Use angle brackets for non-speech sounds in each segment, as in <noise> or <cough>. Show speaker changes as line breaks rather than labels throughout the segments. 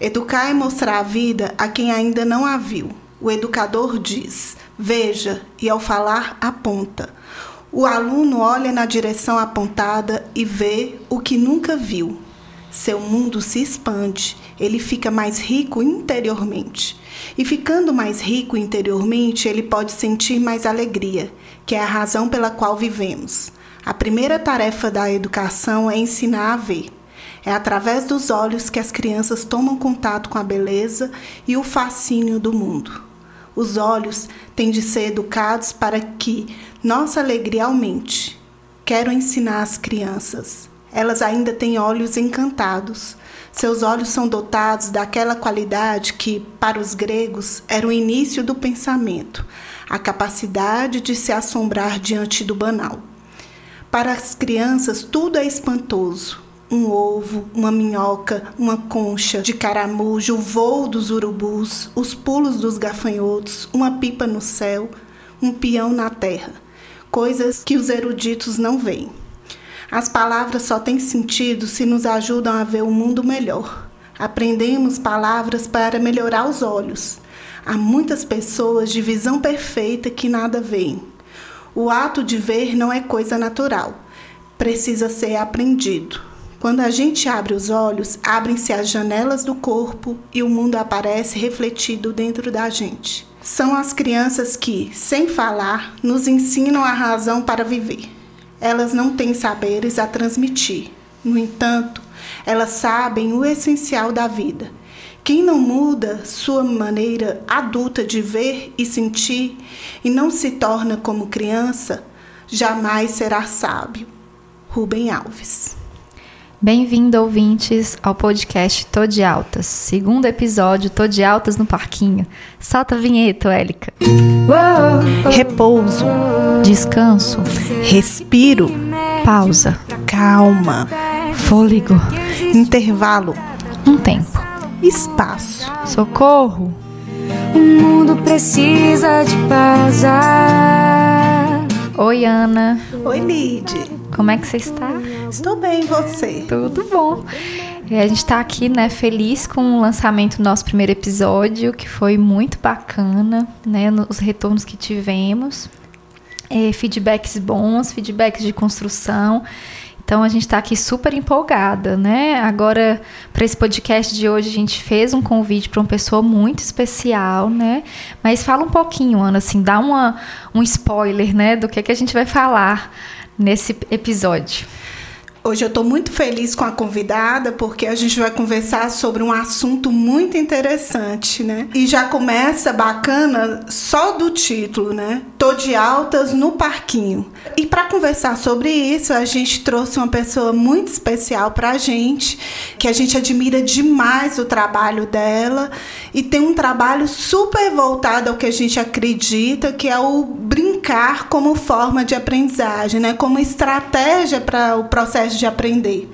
Educar é mostrar a vida a quem ainda não a viu. O educador diz: veja, e ao falar, aponta. O aluno olha na direção apontada e vê o que nunca viu. Seu mundo se expande, ele fica mais rico interiormente. E ficando mais rico interiormente, ele pode sentir mais alegria, que é a razão pela qual vivemos. A primeira tarefa da educação é ensinar a ver. É através dos olhos que as crianças tomam contato com a beleza e o fascínio do mundo. Os olhos têm de ser educados para que nossa alegria aumente. Quero ensinar as crianças. Elas ainda têm olhos encantados. Seus olhos são dotados daquela qualidade que, para os gregos, era o início do pensamento, a capacidade de se assombrar diante do banal. Para as crianças, tudo é espantoso, um ovo, uma minhoca, uma concha de caramujo, o voo dos urubus, os pulos dos gafanhotos, uma pipa no céu, um peão na terra. Coisas que os eruditos não veem. As palavras só têm sentido se nos ajudam a ver o mundo melhor. Aprendemos palavras para melhorar os olhos. Há muitas pessoas de visão perfeita que nada veem. O ato de ver não é coisa natural, precisa ser aprendido. Quando a gente abre os olhos, abrem-se as janelas do corpo e o mundo aparece refletido dentro da gente. São as crianças que, sem falar, nos ensinam a razão para viver. Elas não têm saberes a transmitir. No entanto, elas sabem o essencial da vida. Quem não muda sua maneira adulta de ver e sentir e não se torna como criança, jamais será sábio. Rubem Alves.
Bem-vindo, ouvintes, ao podcast Tô de Altas. Segundo episódio, Tô de Altas no Parquinho. Solta a vinheta, Élica.
Repouso,
Descanso,
respiro,
pausa,
calma,
fôlego,
intervalo,
um tempo,
espaço.
socorro.
O mundo precisa de pausa.
Oi, Ana.
Oi, Lid.
Como é que você está?
Estou bem, você?
Tudo bom. É, a gente está aqui, né, feliz com o lançamento do nosso primeiro episódio, que foi muito bacana, né, os retornos que tivemos, é, feedbacks bons, feedbacks de construção. Então a gente está aqui super empolgada, né? Agora, para esse podcast de hoje, a gente fez um convite para uma pessoa muito especial, né? Mas fala um pouquinho, Ana, assim, dá uma, um spoiler, né, do que, que a gente vai falar nesse episódio.
Hoje eu estou muito feliz com a convidada porque a gente vai conversar sobre um assunto muito interessante, né? E já começa bacana só do título, né? Tô de altas no parquinho. E para conversar sobre isso, a gente trouxe uma pessoa muito especial para a gente, que a gente admira demais o trabalho dela e tem um trabalho super voltado ao que a gente acredita, que é o brincar como forma de aprendizagem, né? Como estratégia para o processo de aprender.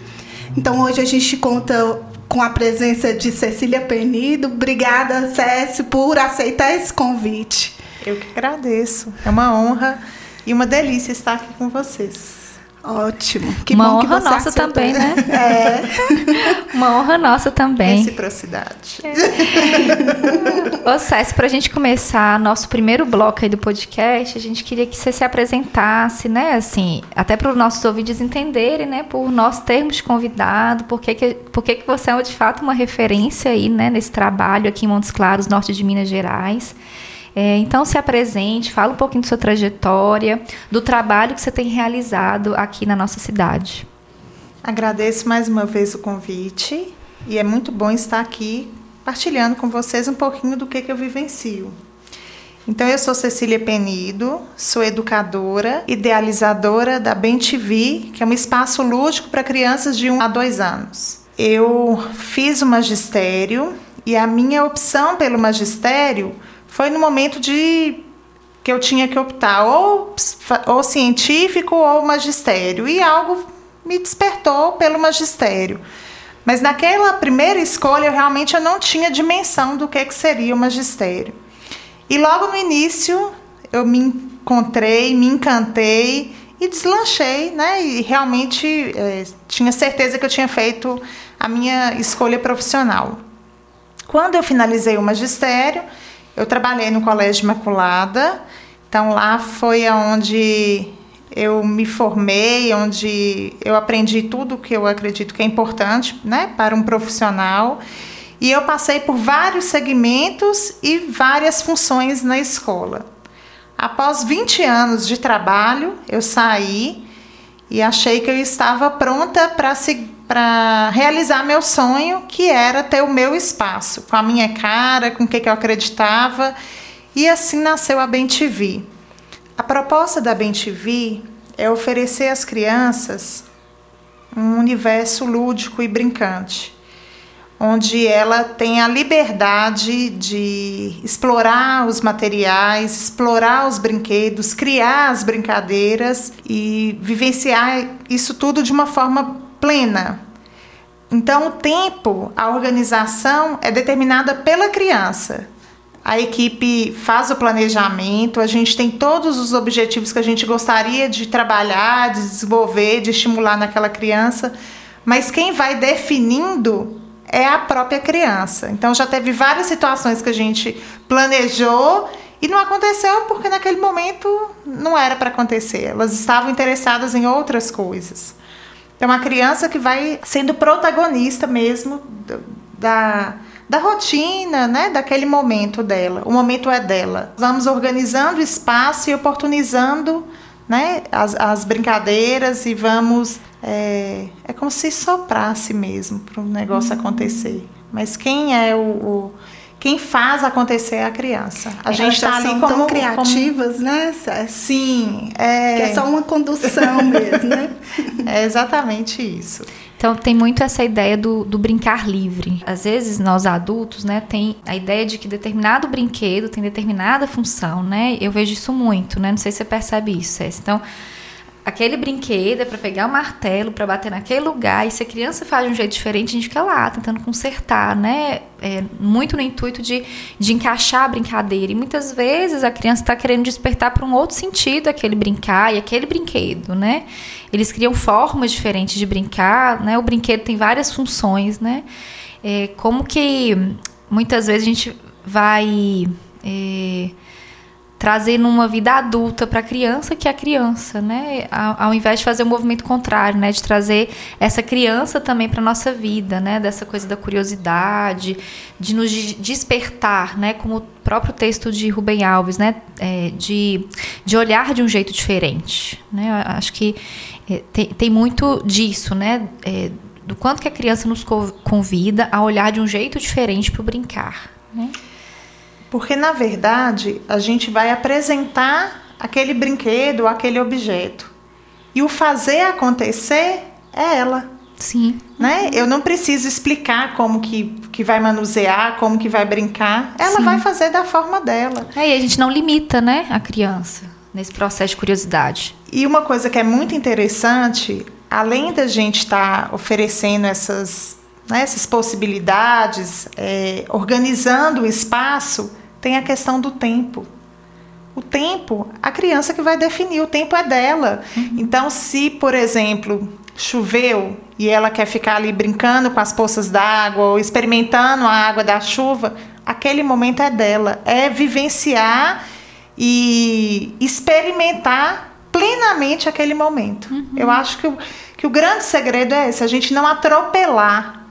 Então hoje a gente conta com a presença de Cecília Penido. Obrigada, Cécio, por aceitar esse convite.
Eu que agradeço. É uma honra e uma delícia estar aqui com vocês.
Ótimo. Que
uma
bom
honra
que você
nossa
aceitou.
também, né? <laughs>
É.
Uma honra nossa também.
Reciprocidade.
Ô, César, para a gente começar nosso primeiro bloco aí do podcast, a gente queria que você se apresentasse, né? Assim, até para os nossos ouvintes entenderem, né? Por nós termos te convidado, por que, que, por que, que você é de fato uma referência aí, né? Nesse trabalho aqui em Montes Claros, norte de Minas Gerais. É, então, se apresente, fala um pouquinho da sua trajetória, do trabalho que você tem realizado aqui na nossa cidade.
Agradeço mais uma vez o convite e é muito bom estar aqui partilhando com vocês um pouquinho do que, que eu vivencio. Então, eu sou Cecília Penido, sou educadora, idealizadora da Bem TV, que é um espaço lúdico para crianças de 1 a 2 anos. Eu fiz o magistério e a minha opção pelo magistério foi no momento de que eu tinha que optar ou, ou científico ou magistério e algo me despertou pelo magistério. Mas naquela primeira escolha eu realmente eu não tinha dimensão do que, que seria o magistério. E logo no início eu me encontrei, me encantei e deslanchei, né? E realmente é, tinha certeza que eu tinha feito a minha escolha profissional. Quando eu finalizei o magistério, eu trabalhei no Colégio Imaculada. Então lá foi onde eu me formei, onde eu aprendi tudo que eu acredito que é importante, né, para um profissional. E eu passei por vários segmentos e várias funções na escola. Após 20 anos de trabalho, eu saí e achei que eu estava pronta para realizar meu sonho, que era ter o meu espaço, com a minha cara, com o que, que eu acreditava. E assim nasceu a Bem. A proposta da Bem é oferecer às crianças um universo lúdico e brincante onde ela tem a liberdade de explorar os materiais, explorar os brinquedos, criar as brincadeiras e vivenciar isso tudo de uma forma plena. Então, o tempo, a organização é determinada pela criança. A equipe faz o planejamento, a gente tem todos os objetivos que a gente gostaria de trabalhar, de desenvolver, de estimular naquela criança, mas quem vai definindo é a própria criança. Então já teve várias situações que a gente planejou e não aconteceu porque naquele momento não era para acontecer. Elas estavam interessadas em outras coisas. Então a criança que vai sendo protagonista mesmo da da rotina, né, daquele momento dela. O momento é dela. Vamos organizando espaço e oportunizando né, as, as brincadeiras e vamos é, é como se soprasse mesmo para o negócio uhum. acontecer. Mas quem é o, o, quem faz acontecer é a criança. A
gente está ali como tão criativas, como... né?
Sim, é...
Que é só uma condução <laughs> mesmo, né?
É exatamente isso.
Então tem muito essa ideia do, do, brincar livre. Às vezes nós adultos, né, tem a ideia de que determinado brinquedo tem determinada função, né? Eu vejo isso muito, né? Não sei se você percebe isso, César. Então aquele brinquedo é para pegar o martelo, para bater naquele lugar, e se a criança faz de um jeito diferente, a gente fica lá tentando consertar, né? É, muito no intuito de, de encaixar a brincadeira. E muitas vezes a criança está querendo despertar para um outro sentido aquele brincar e aquele brinquedo, né? Eles criam formas diferentes de brincar, né? O brinquedo tem várias funções, né? É, como que muitas vezes a gente vai. É, trazer numa vida adulta para a criança que é a criança, né? Ao, ao, invés de fazer o um movimento contrário, né? De trazer essa criança também para nossa vida, né? Dessa coisa da curiosidade, de nos despertar, né? Como o próprio texto de Rubem Alves, né? É, de, de olhar de um jeito diferente, né? Acho que é, tem, tem muito disso, né? É, do quanto que a criança nos convida a olhar de um jeito diferente para o brincar, né?
Porque, na verdade, a gente vai apresentar aquele brinquedo, aquele objeto. E o fazer acontecer é ela.
Sim.
Né? Eu não preciso explicar como que, que vai manusear, como que vai brincar. Ela Sim. vai fazer da forma dela.
É, e a gente não limita, né, a criança nesse processo de curiosidade.
E uma coisa que é muito interessante, além da gente estar tá oferecendo essas né, essas possibilidades, é, organizando o espaço, tem a questão do tempo. O tempo, a criança que vai definir, o tempo é dela. Uhum. Então, se, por exemplo, choveu e ela quer ficar ali brincando com as poças d'água ou experimentando a água da chuva, aquele momento é dela. É vivenciar e experimentar plenamente aquele momento. Uhum. Eu acho que o, que o grande segredo é esse, a gente não atropelar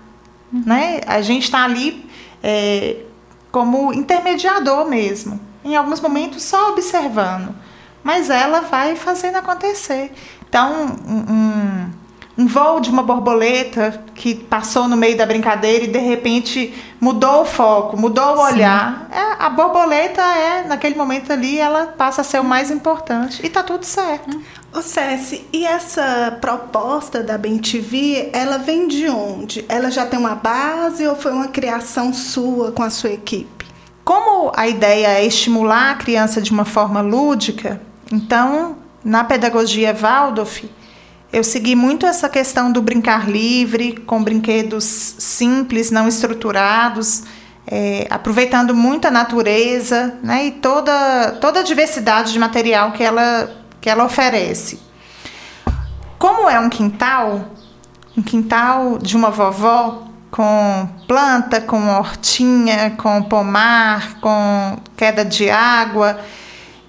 né? A gente está ali é, como intermediador mesmo, em alguns momentos só observando, mas ela vai fazendo acontecer. Então, um, um, voo de uma borboleta que passou no meio da brincadeira e de repente mudou o foco, mudou o olhar. É, a borboleta é, naquele momento ali, ela passa a ser o mais importante. E tá tudo certo.
Ô Cessi, e essa proposta da Bem ela vem de onde? Ela já tem uma base ou foi uma criação sua com a sua equipe?
Como a ideia é estimular a criança de uma forma lúdica, então, na pedagogia Waldorf, eu segui muito essa questão do brincar livre, com brinquedos simples, não estruturados, é, aproveitando muito a natureza né, e toda, toda a diversidade de material que ela que ela oferece. Como é um quintal, um quintal de uma vovó, com planta, com hortinha, com pomar, com queda de água.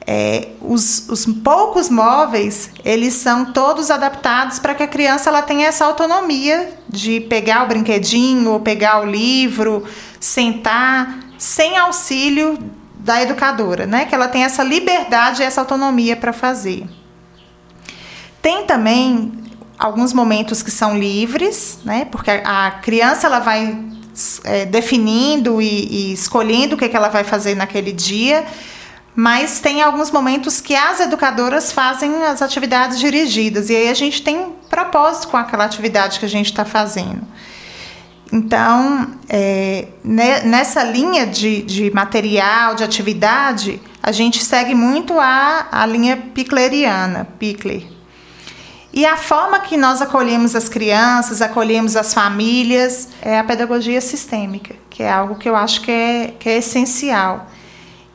É, os, os, poucos móveis eles são todos adaptados para que a criança ela tenha essa autonomia de pegar o brinquedinho pegar o livro, sentar sem auxílio da educadora, né? Que ela tem essa liberdade e essa autonomia para fazer. Tem também alguns momentos que são livres, né? Porque a, criança ela vai é, definindo e, e, escolhendo o que, que ela vai fazer naquele dia mas tem alguns momentos que as educadoras fazem as atividades dirigidas, e aí a gente tem propósito com aquela atividade que a gente está fazendo. Então, é, nessa linha de, de, material, de atividade, a gente segue muito a, a linha picleriana, Pickler. E a forma que nós acolhemos as crianças, acolhemos as famílias, é a pedagogia sistêmica, que é algo que eu acho que é, que é essencial.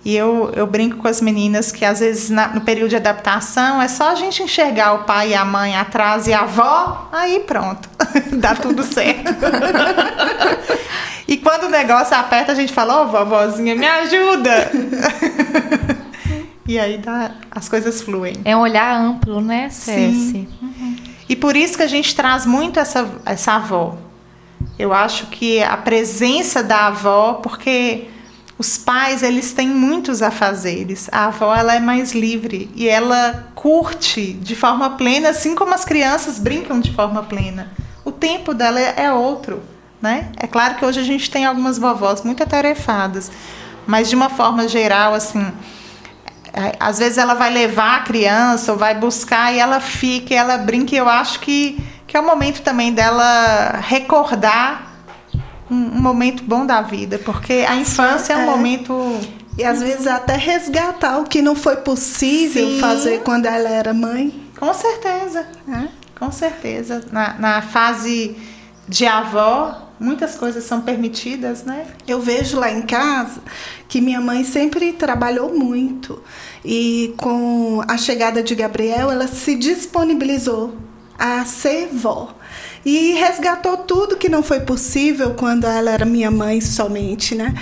E eu, eu brinco com as meninas que às vezes na, no período de adaptação é só a gente enxergar o pai e a mãe atrás e a avó, aí pronto, <laughs> dá tudo certo. e quando o negócio aperta, a gente fala, ô oh, vovozinha, me ajuda! e aí dá, as coisas fluem.
É um olhar amplo, né, Céci?
Uhum. E por isso que a gente traz muito essa, essa avó. Eu acho que a presença da avó, porque os pais, eles têm muitos afazeres. A avó, ela é mais livre e ela curte de forma plena, assim como as crianças brincam de forma plena. O tempo dela é, outro, né? É claro que hoje a gente tem algumas vovós muito atarefadas, mas de uma forma geral, assim, é, às vezes ela vai levar a criança ou vai buscar e ela fica, e ela brinca, e eu acho que, que é o momento também dela recordar um, um momento bom da vida, porque a infância é um é. momento
e às vezes até resgatar o que não foi possível Sim. fazer quando ela era mãe.
Com certeza, né? com certeza. Na, na fase de avó, muitas coisas são permitidas, né?
Eu vejo lá em casa que minha mãe sempre trabalhou muito e com a chegada de Gabriel, ela se disponibilizou a ser vó e resgatou tudo que não foi possível quando ela era minha mãe somente, né?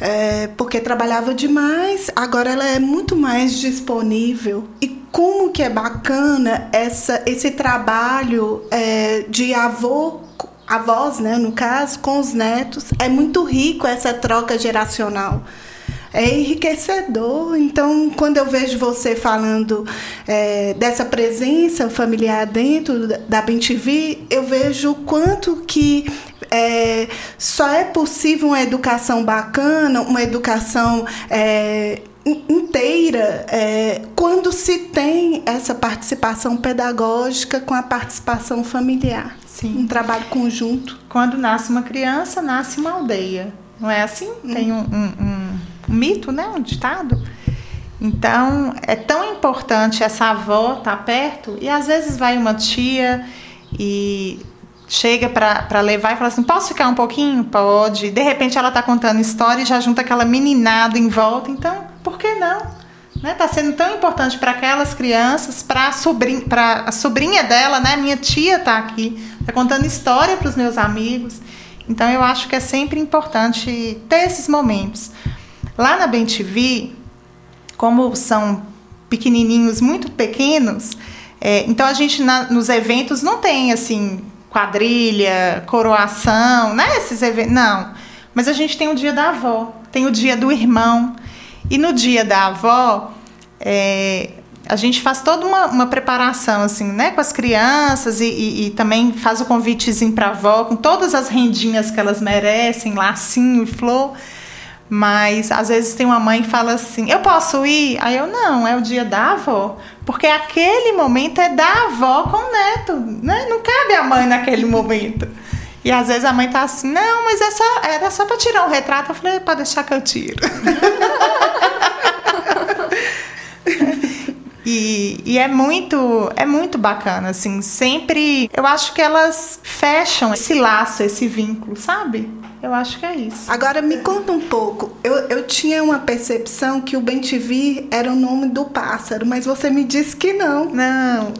É, porque trabalhava demais, agora ela é muito mais disponível. E como que é bacana essa, esse trabalho é, de avô, avós, né, no caso, com os netos. É muito rico essa troca geracional é enriquecedor. Então, quando eu vejo você falando é, dessa presença familiar dentro da BenTV, eu vejo o quanto que é, só é possível uma educação bacana, uma educação é, inteira é, quando se tem essa participação pedagógica com a participação familiar. Sim. Um trabalho conjunto.
Quando nasce uma criança, nasce uma aldeia. Não é assim? Hum. Tem um, um um mito, né? Um ditado. Então, é tão importante essa avó estar tá perto e às vezes vai uma tia e chega para levar e fala assim: posso ficar um pouquinho? Pode. De repente ela está contando história e já junta aquela meninada em volta. Então, por que não? Né? Tá sendo tão importante para aquelas crianças, para a sobrinha, sobrinha dela, né? Minha tia está aqui, está contando história para os meus amigos. Então eu acho que é sempre importante ter esses momentos. Lá na BenTV, como são pequenininhos, muito pequenos, é, então a gente na, nos eventos não tem assim quadrilha, coroação, né? Esses eventos, não. Mas a gente tem o dia da avó, tem o dia do irmão. E no dia da avó, é, a gente faz toda uma, uma, preparação, assim, né, com as crianças e, e, e também faz o convitezinho para a avó, com todas as rendinhas que elas merecem, lacinho e flor. Mas às vezes tem uma mãe que fala assim: Eu posso ir? Aí eu não, é o dia da avó. Porque aquele momento é da avó com o neto. Né? Não cabe a mãe naquele momento. E às vezes a mãe tá assim: Não, mas é só, era só para tirar um retrato. Eu falei: Pode deixar que eu tiro. <laughs> E, e, é muito é muito bacana assim sempre eu acho que elas fecham esse laço esse vínculo sabe eu acho que é isso.
Agora me conta um pouco. Eu, eu tinha uma percepção que o Bentivi era o nome do pássaro, mas você me disse que não.
Não.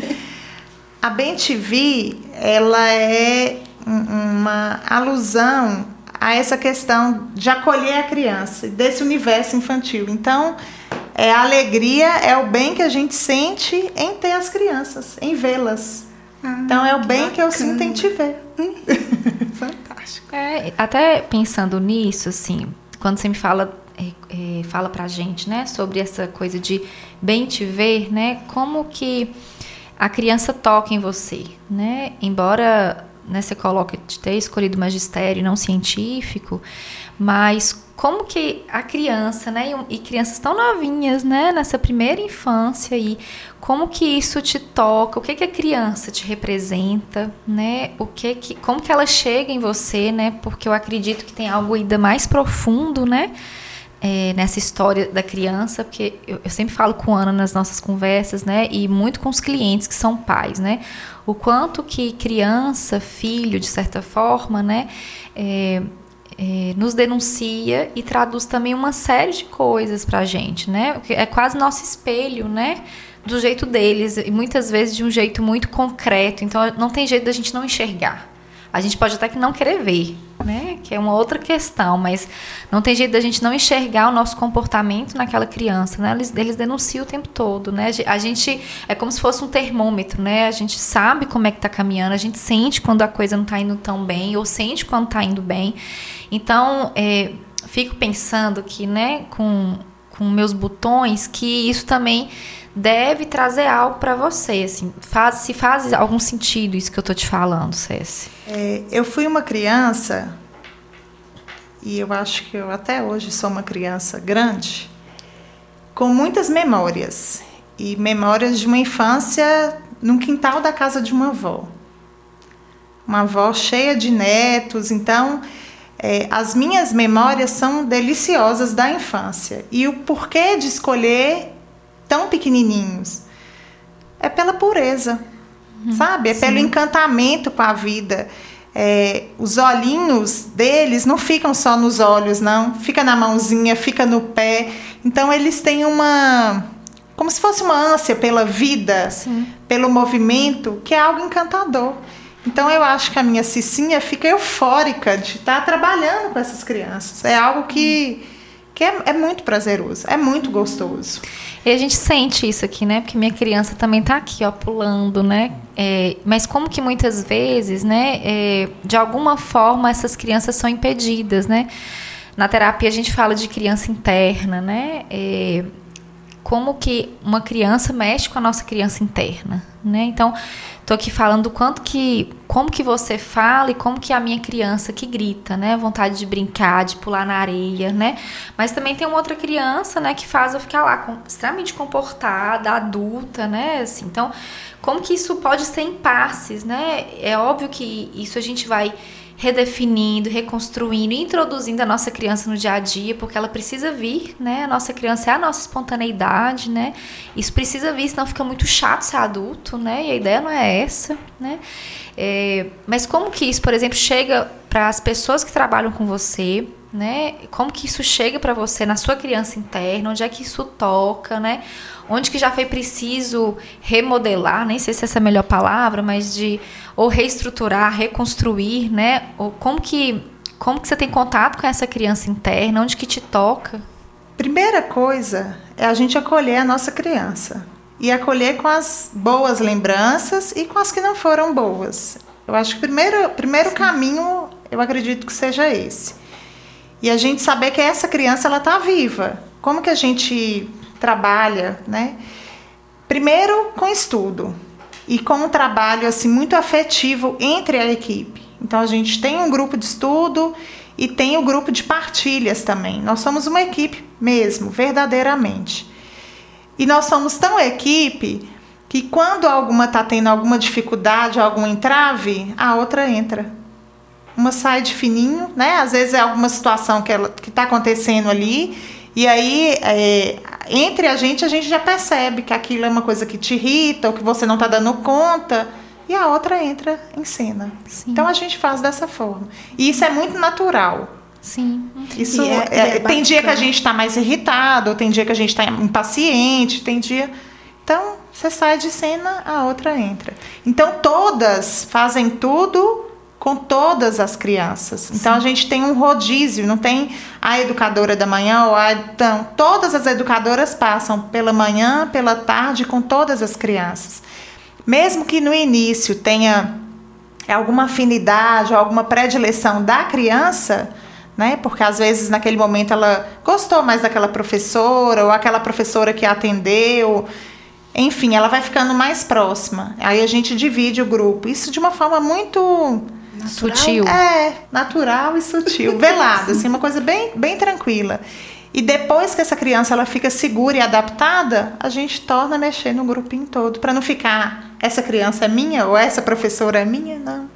<laughs> a Bentivi, ela é um, uma alusão a essa questão de acolher a criança, desse universo infantil. Então, é a alegria, é o bem que a gente sente em ter as crianças, em vê-las. Ah, então, é o bem bacana. que eu sinto em te ver. <laughs>
Fantástico. É, até pensando nisso, assim, quando você me fala é, é, fala pra gente, né, sobre essa coisa de bem te ver, né, como que a criança toca em você, né, embora né, você coloque de ter escolhido magistério não científico, mas como que a criança, né, e, crianças tão novinhas, né, nessa primeira infância e como que isso te toca, o que que a criança te representa, né, o que que, como que ela chega em você, né, porque eu acredito que tem algo ainda mais profundo, né, é, nessa história da criança, porque eu, eu, sempre falo com a Ana nas nossas conversas, né, e muito com os clientes que são pais, né, o quanto que criança, filho, de certa forma, né, é, é, nos denuncia e traduz também uma série de coisas para a gente, né, é quase nosso espelho, né, do jeito deles e muitas vezes de um jeito muito concreto, então não tem jeito da gente não enxergar. A gente pode até que não querer ver, né? Que é uma outra questão, mas não tem jeito da gente não enxergar o nosso comportamento naquela criança, né? Eles, eles denunciam o tempo todo, né? A gente é como se fosse um termômetro, né? A gente sabe como é que tá caminhando, a gente sente quando a coisa não tá indo tão bem, ou sente quando tá indo bem. Então, é, fico pensando que, né, com, com meus botões, que isso também deve trazer algo para você, assim, faz, se faz algum sentido isso que eu tô te falando, Cési.
É, eu fui uma criança e eu acho que eu até hoje sou uma criança grande com muitas memórias. E memórias de uma infância no quintal da casa de uma avó, uma avó cheia de netos, então é, as minhas memórias são deliciosas da infância. E o porquê de escolher tão pequenininhos? É pela pureza, uhum, sabe? É sim. pelo encantamento com a vida. É, os olhinhos deles não ficam só nos olhos, não. Fica na mãozinha, fica no pé. Então eles têm uma. Como se fosse uma ânsia pela vida, sim. pelo movimento, que é algo encantador. Então eu acho que a minha Cicinha fica eufórica de estar trabalhando com essas crianças. É algo que, que é, é muito prazeroso, é muito gostoso.
E a gente sente isso aqui, né? Porque minha criança também tá aqui, ó, pulando, né? É, mas como que muitas vezes, né? É, de alguma forma essas crianças são impedidas, né? Na terapia a gente fala de criança interna, né? É, como que uma criança mexe com a nossa criança interna, né? Então, Tô aqui falando do quanto que, como que você fala e como que a minha criança que grita, né? Vontade de brincar, de pular na areia, né? Mas também tem uma outra criança, né, que faz eu ficar lá com, extremamente comportada, adulta, né? Assim, então, como que isso pode ser em passes, né? É óbvio que isso a gente vai redefinindo, reconstruindo, introduzindo a nossa criança no dia a dia, porque ela precisa vir, né? A nossa criança é a nossa espontaneidade, né? Isso precisa vir, senão fica muito chato ser adulto, né? E a ideia não é essa, né? É, mas como que isso, por exemplo, chega para as pessoas que trabalham com você, né? Como que isso chega para você na sua criança interna? Onde é que isso toca, né? Onde que já foi preciso remodelar, nem sei se essa é a melhor palavra, mas de ou reestruturar, reconstruir, né? Ou como que como que você tem contato com essa criança interna? Onde que te toca?
Primeira coisa é a gente acolher a nossa criança e acolher com as boas lembranças e com as que não foram boas. Eu acho que o primeiro, primeiro caminho, eu acredito que seja esse. E a gente saber que essa criança ela está viva. Como que a gente trabalha, né? Primeiro com estudo e com um trabalho assim muito afetivo entre a equipe. Então a gente tem um grupo de estudo e tem o grupo de partilhas também. Nós somos uma equipe mesmo, verdadeiramente. E nós somos tão equipe que quando alguma está tendo alguma dificuldade, algum entrave, a outra entra. Uma sai de fininho, né? Às vezes é alguma situação que está acontecendo ali e aí, é, entre a gente, a gente já percebe que aquilo é uma coisa que te irrita ou que você não está dando conta. E a outra entra em cena. Sim. Então a gente faz dessa forma. E isso é muito natural.
Sim.
Isso é, é, é tem dia que a gente está mais irritado, tem dia que a gente está impaciente, tem dia. Então, você sai de cena, a outra entra. Então, todas fazem tudo com todas as crianças. Então a gente tem um rodízio, não tem a educadora da manhã ou a então, todas as educadoras passam pela manhã, pela tarde com todas as crianças. Mesmo que no início tenha alguma afinidade ou alguma predileção da criança, né? Porque às vezes naquele momento ela gostou mais daquela professora ou aquela professora que atendeu, enfim, ela vai ficando mais próxima. Aí a gente divide o grupo. Isso de uma forma muito
Natural? Sutil.
É, natural e sutil. <laughs> Velado, assim, uma coisa bem, bem tranquila. E depois que essa criança ela fica segura e adaptada, a gente torna a mexer no grupinho todo. Para não ficar, essa criança é minha ou essa professora é minha, não.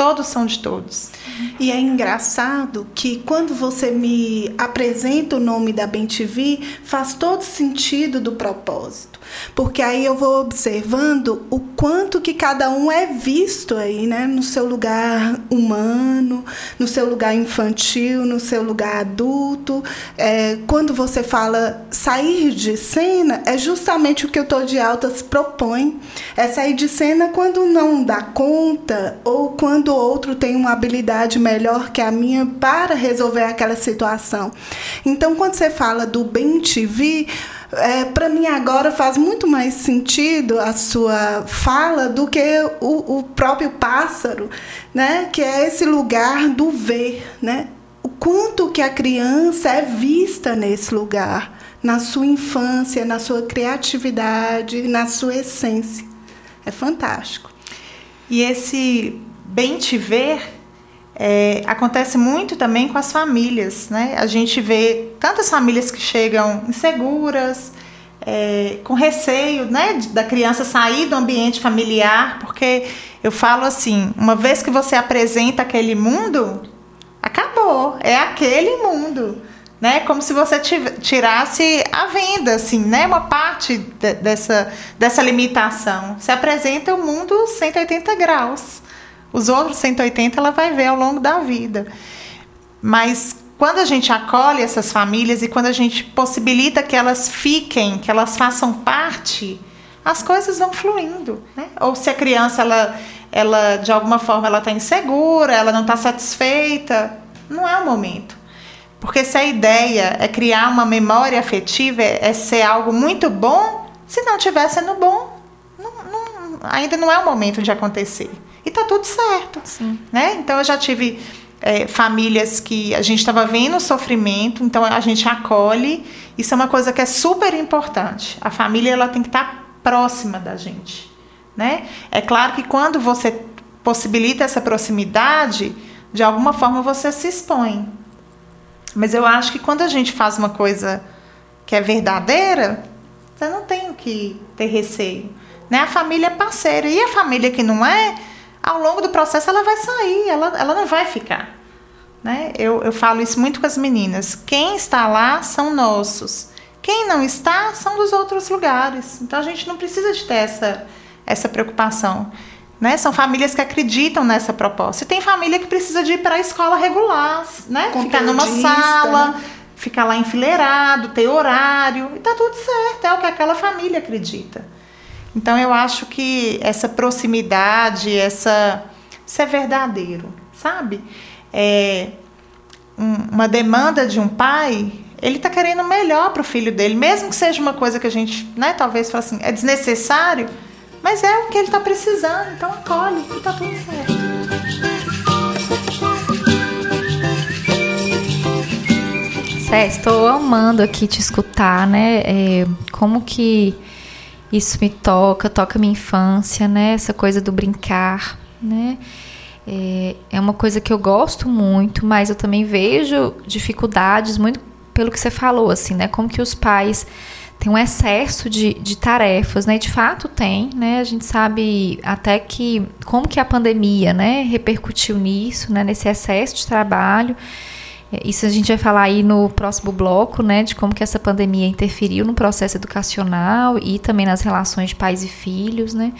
Todos são de todos.
E é engraçado que quando você me apresenta o nome da BenTV, faz todo sentido do propósito. Porque aí eu vou observando o quanto que cada um é visto aí, né? No seu lugar humano, no seu lugar infantil, no seu lugar adulto. É, quando você fala sair de cena, é justamente o que o Tô de Altas propõe. É sair de cena quando não dá conta ou quando o outro tem uma habilidade melhor que a minha para resolver aquela situação. Então, quando você fala do bem TV, é, para mim agora faz muito mais sentido a sua fala do que o, o próprio pássaro, né? Que é esse lugar do ver, né? O quanto que a criança é vista nesse lugar, na sua infância, na sua criatividade, na sua essência. É fantástico.
E esse bem te ver é, acontece muito também com as famílias, né? A gente vê tantas famílias que chegam inseguras, é, com receio, né, da criança sair do ambiente familiar, porque eu falo assim, uma vez que você apresenta aquele mundo, acabou, é aquele mundo, né? Como se você tirasse a venda, assim, né? Uma parte de, dessa dessa limitação. Você apresenta o mundo 180 graus. Os outros 180 ela vai ver ao longo da vida. Mas quando a gente acolhe essas famílias e quando a gente possibilita que elas fiquem, que elas façam parte, as coisas vão fluindo. Né? Ou se a criança, ela, ela de alguma forma, ela está insegura, ela não está satisfeita, não é o momento. Porque se a ideia é criar uma memória afetiva, é, é ser algo muito bom, se não estiver sendo bom, não, não, ainda não é o momento de acontecer e tá tudo certo.
Sim.
Né? Então eu já tive é, famílias que a gente estava vendo o sofrimento, então a gente acolhe. Isso é uma coisa que é super importante. A família ela tem que estar tá próxima da gente. Né? É claro que quando você possibilita essa proximidade, de alguma forma você se expõe. Mas eu acho que quando a gente faz uma coisa que é verdadeira, você não tem que ter receio. Né? A família é parceira. E a família que não é, ao longo do processo ela vai sair, ela, ela não vai ficar. Né? Eu, eu falo isso muito com as meninas. Quem está lá são nossos. Quem não está são dos outros lugares. Então a gente não precisa de ter essa, essa preocupação. Né? São famílias que acreditam nessa proposta. E tem família que precisa de ir para a escola regular, né? ficar numa sala, né? ficar lá enfileirado, ter horário. E tá tudo certo, é o que aquela família acredita. Então eu acho que essa proximidade, essa ser é verdadeiro, sabe? É um, uma demanda de um pai, ele está querendo melhor para o filho dele, mesmo que seja uma coisa que a gente, né, talvez fale assim, é desnecessário, mas é o que ele está precisando, então acolhe e está tudo certo.
Sé, estou amando aqui te escutar, né? É, como que isso me toca, toca minha infância, né? Essa coisa do brincar, né? É, é uma coisa que eu gosto muito, mas eu também vejo dificuldades muito pelo que você falou, assim, né? Como que os pais têm um excesso de, de tarefas, né? De fato tem, né? A gente sabe até que como que a pandemia, né, repercutiu nisso, né? Nesse excesso de trabalho. Isso a gente vai falar aí no próximo bloco, né, de como que essa pandemia interferiu no processo educacional e também nas relações de pais e filhos, né.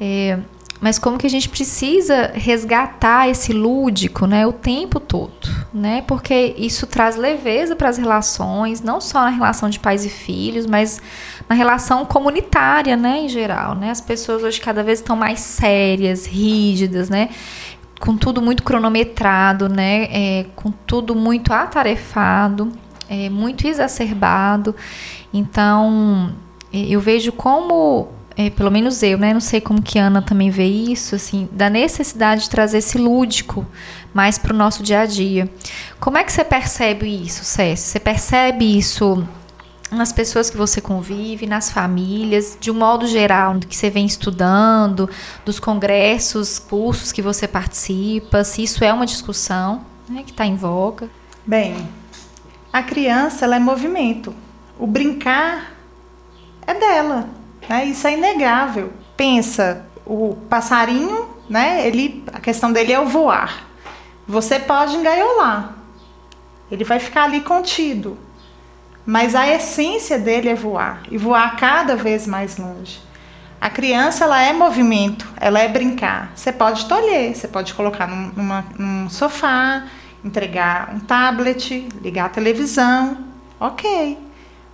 É, mas como que a gente precisa resgatar esse lúdico, né, o tempo todo, né, porque isso traz leveza para as relações, não só na relação de pais e filhos, mas na relação comunitária, né, em geral, né. As pessoas hoje cada vez estão mais sérias, rígidas, né com tudo muito cronometrado, né? É, com tudo muito atarefado, é, muito exacerbado. Então, é, eu vejo como, é, pelo menos eu, né? Não sei como que a Ana também vê isso, assim, da necessidade de trazer esse lúdico mais para o nosso dia a dia. Como é que você percebe isso, César? Você percebe isso nas pessoas que você convive, nas famílias, de um modo geral, do que você vem estudando, dos congressos, cursos que você participa, se isso é uma discussão né, que está em voga?
Bem, a criança ela é movimento. O brincar é dela, né? Isso é inegável. Pensa, o passarinho, né? Ele, a questão dele é o voar. Você pode engaiolar. Ele vai ficar ali contido mas a essência dele é voar e voar cada vez mais longe. A criança ela é movimento, ela é brincar. Você pode tolher, você pode colocar num, numa, num sofá, entregar um tablet, ligar a televisão, ok.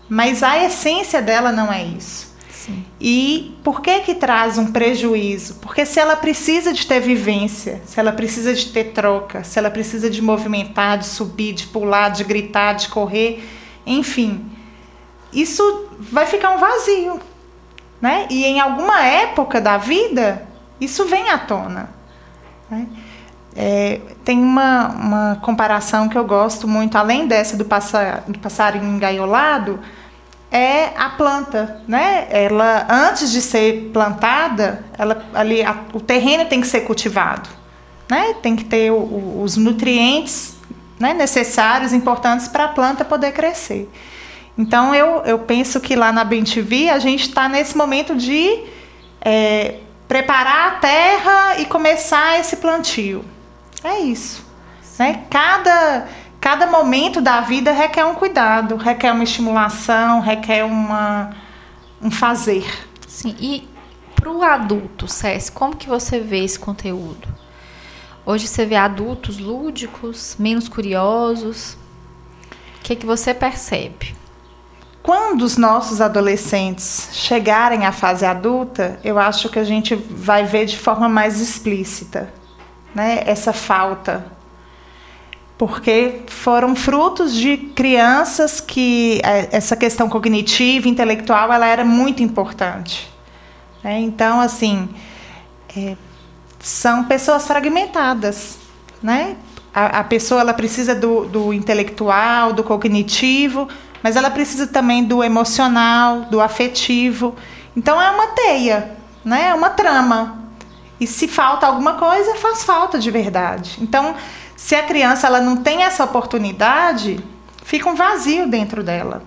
Mas a essência dela não é isso. Sim. E por que que traz um prejuízo? Porque se ela precisa de ter vivência, se ela precisa de ter troca, se ela precisa de movimentar, de subir, de pular, de gritar, de correr, enfim, isso vai ficar um vazio, né? E em alguma época da vida, isso vem à tona. Né? É, tem uma, uma comparação que eu gosto muito, além dessa do, passa, do passarinho engaiolado, é a planta, né? Ela antes de ser plantada, ela ali a, o terreno tem que ser cultivado, né? Tem que ter o, o, os nutrientes né, necessários, importantes para a planta poder crescer. Então eu, eu penso que lá na BenTV a gente está nesse momento de é, preparar a terra e começar esse plantio. É isso. Né? Cada, cada momento da vida requer um cuidado, requer uma estimulação, requer uma, um fazer.
Sim, e para o adulto, Cés, como que você vê esse conteúdo? Hoje você vê adultos lúdicos, menos curiosos. O que, é que você percebe?
Quando os nossos adolescentes chegarem à fase adulta, eu acho que a gente vai ver de forma mais explícita né, essa falta. Porque foram frutos de crianças que é, essa questão cognitiva, intelectual, ela era muito importante. Né? Então, assim, é, são pessoas fragmentadas, né? A, a pessoa ela precisa do, do intelectual, do cognitivo, mas ela precisa também do emocional, do afetivo. Então é uma teia, né? É uma trama. E se falta alguma coisa, faz falta de verdade. Então, se a criança ela não tem essa oportunidade, fica um vazio dentro dela.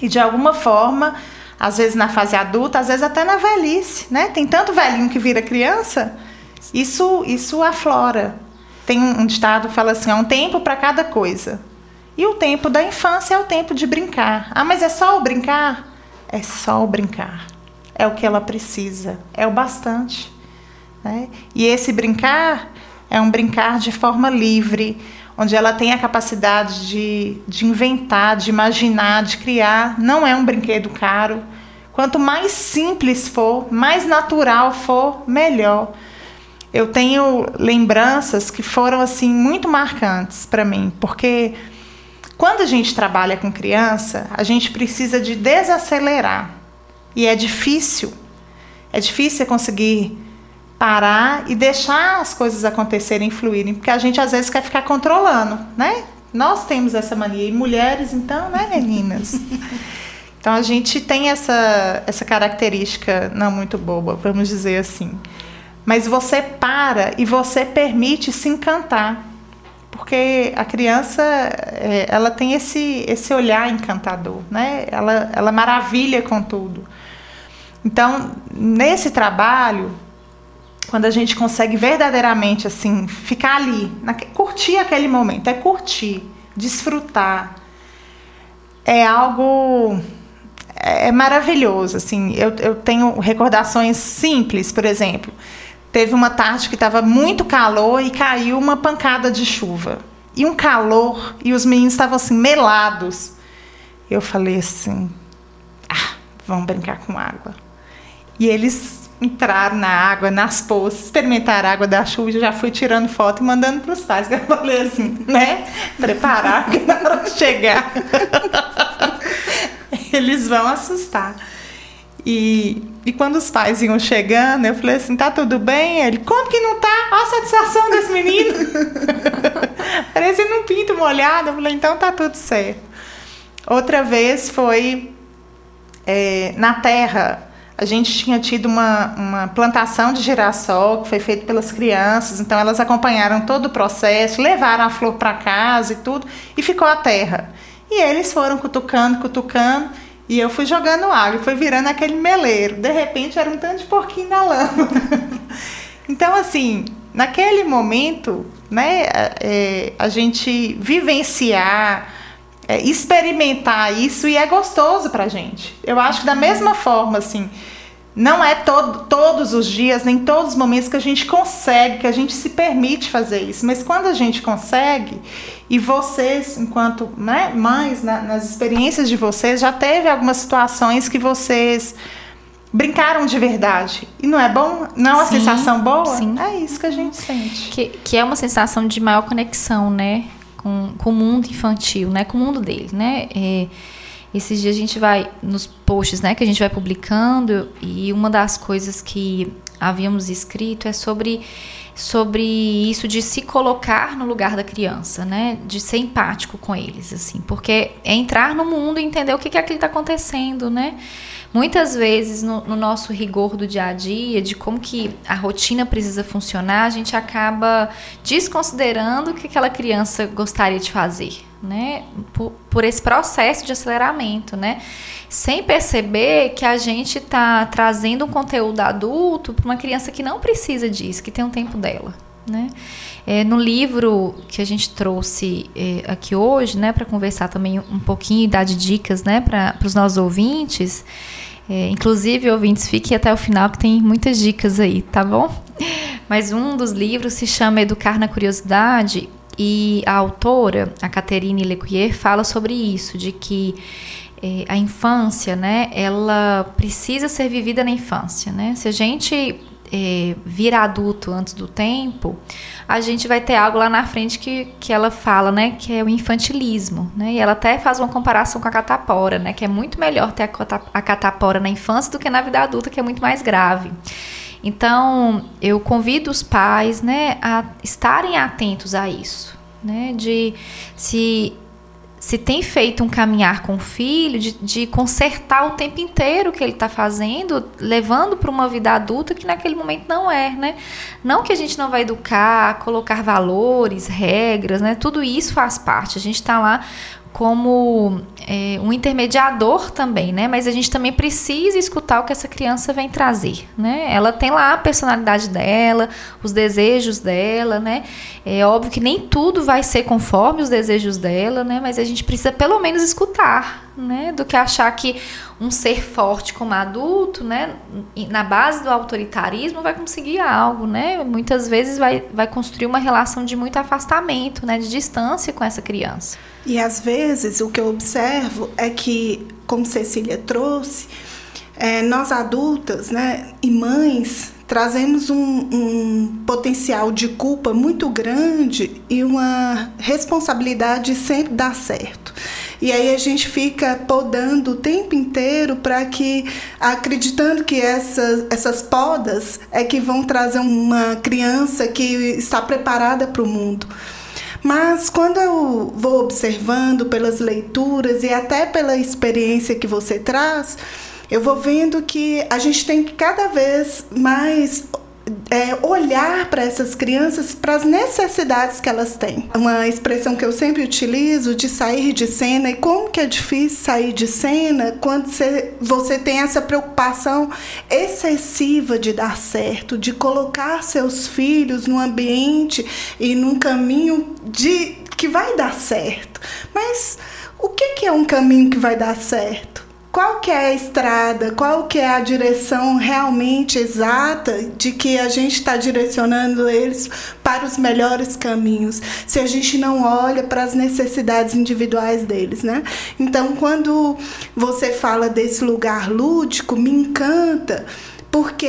E de alguma forma, às vezes na fase adulta, às vezes até na velhice, né? Tem tanto velhinho que vira criança isso, isso aflora. Tem um ditado que fala assim: há um tempo para cada coisa. E o tempo da infância é o tempo de brincar. Ah, mas é só o brincar? É só o brincar. É o que ela precisa. É o bastante. Né? E esse brincar é um brincar de forma livre, onde ela tem a capacidade de, de inventar, de imaginar, de criar. Não é um brinquedo caro. Quanto mais simples for, mais natural for, melhor eu tenho lembranças que foram assim muito marcantes para mim, porque quando a gente trabalha com criança, a gente precisa de desacelerar. E é difícil. É difícil conseguir parar e deixar as coisas acontecerem, fluírem, porque a gente às vezes quer ficar controlando, né? Nós temos essa mania e mulheres, então, né, meninas? <laughs> Então a gente tem essa essa característica não muito boba, vamos dizer assim mas você para e você permite se encantar. Porque a criança, é, ela tem esse, esse olhar encantador, né? Ela, ela maravilha com tudo. Então, nesse trabalho, quando a gente consegue verdadeiramente assim ficar ali, na, curtir aquele momento, é curtir, desfrutar, é algo é, é maravilhoso. Assim, eu, eu tenho recordações simples, por exemplo. Teve uma tarde que estava muito calor e caiu uma pancada de chuva. E um calor, e os meninos estavam assim, melados. Eu falei assim: ah, vamos brincar com água. E eles entrar na água, nas poças, experimentar a água da chuva, já fui tirando foto e mandando para os pais. Eu falei assim, né? Preparar que na hora de chegar <laughs> eles vão assustar. E, e quando os pais iam chegando, eu falei assim: tá tudo bem? Ele, como que não tá? Olha a satisfação desse menino. <laughs> Parecendo um pinto molhado. Eu falei: então tá tudo certo. Outra vez foi é, na terra. A gente tinha tido uma, uma plantação de girassol que foi feita pelas crianças, então elas acompanharam todo o processo, levaram a flor para casa e tudo, e ficou a terra. E eles foram cutucando, cutucando. E eu fui jogando água, foi virando aquele meleiro. De repente era um tanto de porquinho na lama. <laughs> então, assim, naquele momento, né, é, a gente vivenciar, é, experimentar isso e é gostoso pra gente. Eu acho que da mesma forma, assim, não é todo, todos os dias, nem todos os momentos que a gente consegue, que a gente se permite fazer isso. Mas quando a gente consegue, e vocês, enquanto né, mães, na, nas experiências de vocês, já teve algumas situações que vocês brincaram de verdade. E não é bom? Não é uma sim, sensação boa?
Sim.
É isso que a gente sente.
Que, que é uma sensação de maior conexão, né? Com, com o mundo infantil, né? Com o mundo dele, né? É, esses dias a gente vai nos posts, né, que a gente vai publicando e uma das coisas que havíamos escrito é sobre sobre isso de se colocar no lugar da criança, né, de ser empático com eles, assim, porque é entrar no mundo e entender o que que aquilo está acontecendo, né? Muitas vezes no, no, nosso rigor do dia a dia, de como que a rotina precisa funcionar, a gente acaba desconsiderando o que aquela criança gostaria de fazer, né? Por, por esse processo de aceleramento, né? Sem perceber que a gente está trazendo um conteúdo adulto para uma criança que não precisa disso, que tem um tempo dela, né? É, no livro que a gente trouxe é, aqui hoje, né, para conversar também um pouquinho e dar de dicas, né, para os nossos ouvintes, é, inclusive, ouvintes, fiquem até o final que tem muitas dicas aí, tá bom? Mas um dos livros se chama Educar na Curiosidade e a autora, a Catherine Lecuyer, fala sobre isso, de que é, a infância, né, ela precisa ser vivida na infância, né? Se a gente é, adulto antes do tempo, a gente vai ter algo lá na frente que, que ela fala, né, que é o infantilismo, né? E ela até faz uma comparação com a catapora, né, que é muito melhor ter a catapora na infância do que na vida adulta, que é muito mais grave. Então, eu convido os pais, né, a estarem atentos a isso, né, de se se tem feito um caminhar com o filho, de, de consertar o tempo inteiro que ele está fazendo, levando para uma vida adulta que naquele momento não é, né? Não que a gente não vai educar, colocar valores, regras, né? Tudo isso faz parte. A gente está lá como é, um intermediador também, né? Mas a gente também precisa escutar o que essa criança vem trazer, né? Ela tem lá a personalidade dela, os desejos dela, né? É óbvio que nem tudo vai ser conforme os desejos dela, né? Mas a gente precisa pelo menos escutar, né? Do que achar que um ser forte como adulto, né? Na base do autoritarismo vai conseguir algo, né? Muitas vezes vai, vai construir uma relação de muito afastamento, né? De distância com essa criança.
E às vezes o que eu observo é que, como Cecília trouxe, é, nós adultas, né? E mães trazemos um, um, potencial de culpa muito grande e uma responsabilidade de sempre dar certo. E aí a gente fica podando o tempo inteiro para que, acreditando que essas, essas podas é que vão trazer uma criança que está preparada para o mundo. Mas quando eu vou observando pelas leituras e até pela experiência que você traz, eu vou vendo que a gente tem que cada vez mais é, olhar para essas crianças, para as necessidades que elas têm. Uma expressão que eu sempre utilizo de sair de cena e como que é difícil sair de cena quando você, você tem essa preocupação excessiva de dar certo, de colocar seus filhos num ambiente e num caminho de que vai dar certo. Mas o que, que é um caminho que vai dar certo? Qual que é a estrada, qual que é a direção realmente exata de que a gente está direcionando eles para os melhores caminhos, se a gente não olha para as necessidades individuais deles, né? Então, quando você fala desse lugar lúdico, me encanta, porque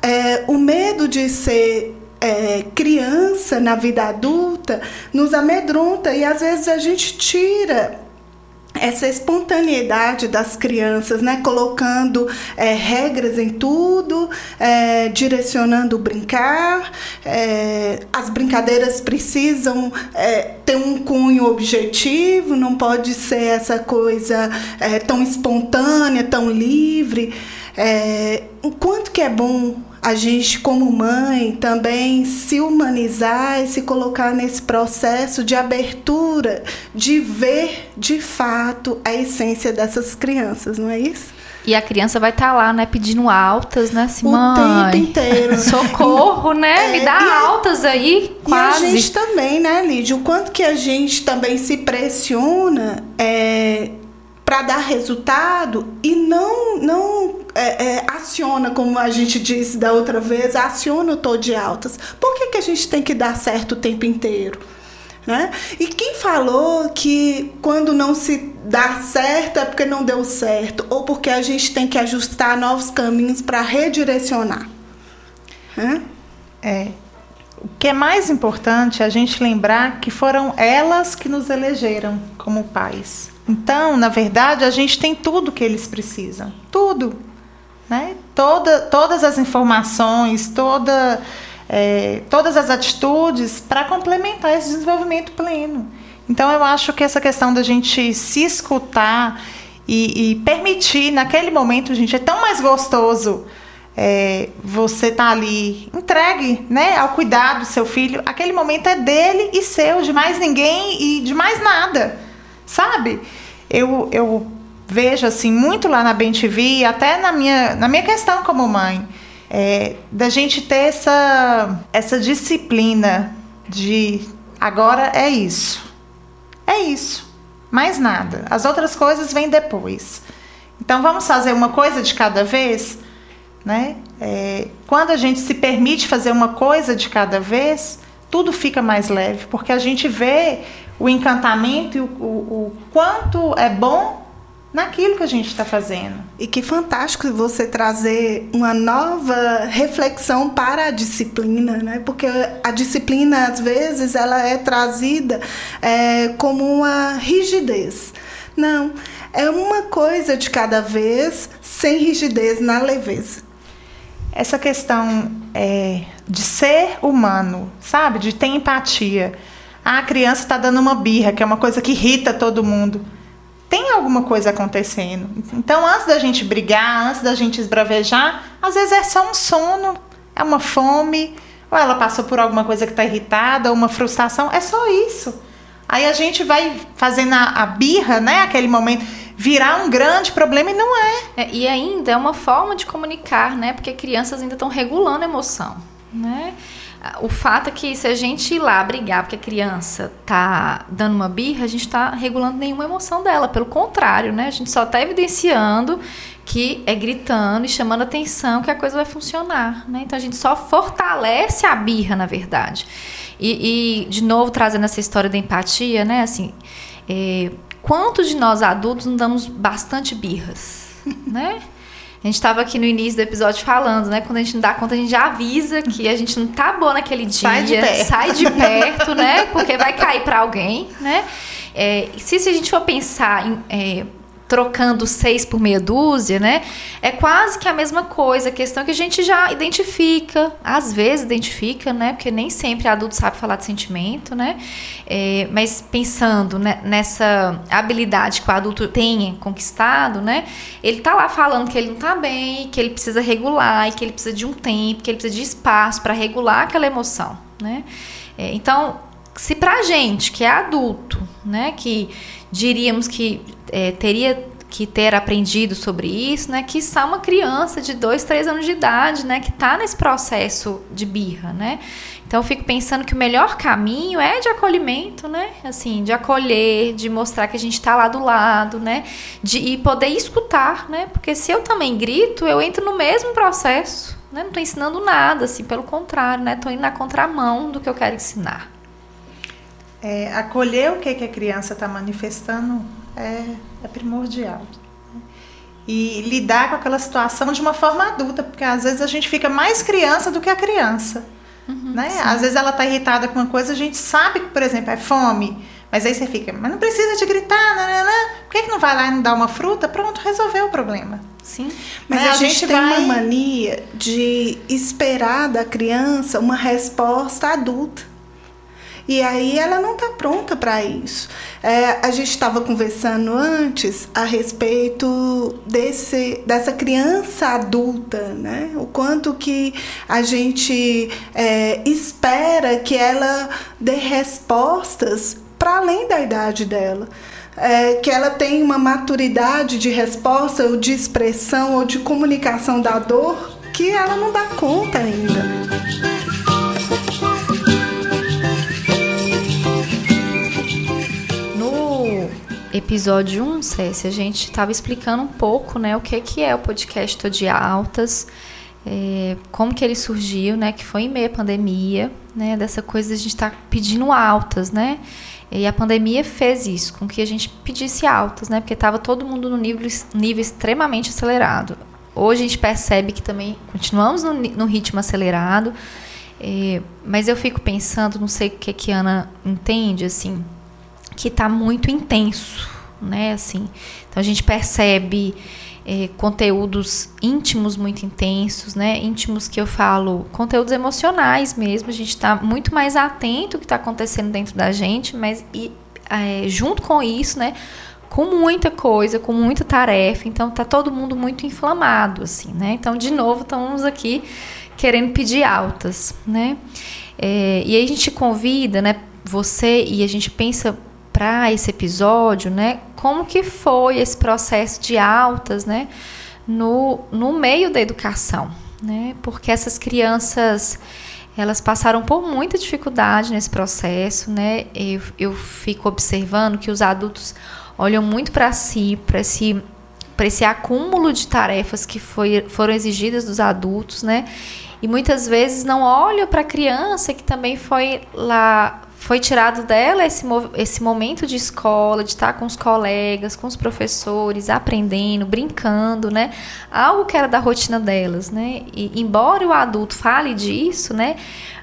é, o medo de ser é, criança na vida adulta nos amedronta e às vezes a gente tira essa espontaneidade das crianças, né? colocando é, regras em tudo, é, direcionando o brincar. É, as brincadeiras precisam é, ter um cunho objetivo, não pode ser essa coisa é, tão espontânea, tão livre. É, o quanto que é bom a gente, como mãe, também se humanizar e se colocar nesse processo de abertura, de ver de fato a essência dessas crianças, não é isso?
E a criança vai estar tá lá, né, pedindo altas, né, assim,
o
mãe,
tempo inteiro. <laughs>
Socorro, né? É, Me dá altas aí, quase.
E a gente também, né, Lídia? O quanto que a gente também se pressiona é, para dar resultado e não não é, é, aciona, como a gente disse da outra vez, aciona o tô de altas. Por que, que a gente tem que dar certo o tempo inteiro? Né? E quem falou que quando não se dá certo é porque não deu certo, ou porque a gente tem que ajustar novos caminhos para redirecionar?
Né? É. O que é mais importante é a gente lembrar que foram elas que nos elegeram como pais. Então, na verdade, a gente tem tudo que eles precisam. Tudo. Né? Toda, todas as informações, toda, é, todas as atitudes para complementar esse desenvolvimento pleno. Então, eu acho que essa questão da gente se escutar e, e permitir, naquele momento, gente, é tão mais gostoso é, você tá ali entregue né, ao cuidado do seu filho. Aquele momento é dele e seu, de mais ninguém e de mais nada sabe? Eu, eu vejo assim muito lá na Bem TV, até na minha, na minha questão como mãe, é, da gente ter essa, essa disciplina de agora é isso. É isso. Mais nada. As outras coisas vêm depois. Então vamos fazer uma coisa de cada vez, né? É, quando a gente se permite fazer uma coisa de cada vez, tudo fica mais leve, porque a gente vê o encantamento e o, o, o quanto é bom naquilo que a gente está fazendo.
E que fantástico você trazer uma nova reflexão para a disciplina, né? Porque a disciplina às vezes ela é trazida é, como uma rigidez. Não, é uma coisa de cada vez, sem rigidez, na leveza.
Essa questão é, de ser humano, sabe? De ter empatia ah, a criança está dando uma birra, que é uma coisa que irrita todo mundo. Tem alguma coisa acontecendo. Então, antes da gente brigar, antes da gente esbravejar, às vezes é só um sono, é uma fome, ou ela passou por alguma coisa que está irritada, ou uma frustração. É só isso. Aí a gente vai fazendo a, a birra, né? Aquele momento virar um grande problema e não é.
é. E ainda é uma forma de comunicar, né? Porque crianças ainda estão regulando a emoção, né? O fato é que se a gente ir lá brigar porque a criança tá dando uma birra, a gente está regulando nenhuma emoção dela. Pelo contrário, né? A gente só está evidenciando que é gritando e chamando atenção que a coisa vai funcionar, né? Então a gente só fortalece a birra, na verdade. E, e de novo, trazendo essa história da empatia, né? Assim, é, quantos de nós adultos não damos bastante birras, <laughs> né? A gente estava aqui no início do episódio falando, né? Quando a gente não dá conta, a gente já avisa que a gente não tá bom naquele dia.
Sai de perto.
Sai de perto, né? Porque vai cair para alguém, né? É, se, se a gente for pensar em. É, trocando seis por meia dúzia, né? É quase que a mesma coisa. A questão é que a gente já identifica, às vezes identifica, né? Porque nem sempre adulto sabe falar de sentimento, né? É, mas pensando né, nessa habilidade que o adulto tenha conquistado, né? Ele tá lá falando que ele não tá bem, que ele precisa regular, e que ele precisa de um tempo, que ele precisa de espaço para regular aquela emoção, né? É, então, se pra gente que é adulto, né? Que diríamos que é, teria que ter aprendido sobre isso, né? Que está uma criança de dois, três anos de idade, né? Que está nesse processo de birra, né? Então eu fico pensando que o melhor caminho é de acolhimento, né? Assim, de acolher, de mostrar que a gente está lá do lado, né? De e poder escutar, né? Porque se eu também grito, eu entro no mesmo processo, né? Não estou ensinando nada, assim, pelo contrário, né? Estou indo na contramão do que eu quero ensinar.
É, acolher o que, que a criança está manifestando é, é primordial. Né? e lidar com aquela situação de uma forma adulta, porque às vezes a gente fica mais criança do que a criança. Uhum, né? Às vezes ela está irritada com uma coisa, a gente sabe que, por exemplo, é fome. Mas aí você fica, mas não precisa de gritar, né, né, né? por que, que não vai lá e não dá uma fruta? Pronto, resolveu o problema.
Sim. Mas né? a, a, gente, gente tem vai... uma mania de esperar da criança uma resposta adulta. E aí ela não está pronta para isso. É, a gente estava conversando antes a respeito desse, dessa criança adulta, né? O quanto que a gente é, espera que ela dê respostas para além da idade dela. É, que ela tem uma maturidade de resposta ou de expressão ou de comunicação da dor que ela não dá conta ainda.
Episódio 1, Cécia, a gente estava explicando um pouco né, o que, que é o podcast de Altas, é, como que ele surgiu, né, que foi em meio à pandemia, né, dessa coisa de a gente estar tá pedindo altas, né? E a pandemia fez isso, com que a gente pedisse altas, né? Porque estava todo mundo no nível, nível extremamente acelerado. Hoje a gente percebe que também continuamos no, no ritmo acelerado, é, mas eu fico pensando, não sei o que, que a Ana entende, assim, que está muito intenso, né? Assim, então a gente percebe é, conteúdos íntimos muito intensos, né? Íntimos que eu falo, conteúdos emocionais mesmo. A gente está muito mais atento ao que está acontecendo dentro da gente, mas e, é, junto com isso, né? Com muita coisa, com muita tarefa, então tá todo mundo muito inflamado, assim, né? Então, de novo, estamos aqui querendo pedir altas, né? É, e aí a gente convida, né? Você e a gente pensa para esse episódio, né? Como que foi esse processo de altas, né? No, no meio da educação, né? Porque essas crianças elas passaram por muita dificuldade nesse processo, né? Eu, eu fico observando que os adultos olham muito para si, para esse, esse acúmulo de tarefas que foi, foram exigidas dos adultos, né? E muitas vezes não olham para a criança que também foi lá foi tirado dela esse, esse momento de escola, de estar com os colegas, com os professores, aprendendo, brincando, né? Algo que era da rotina delas, né? E embora o adulto fale disso, né?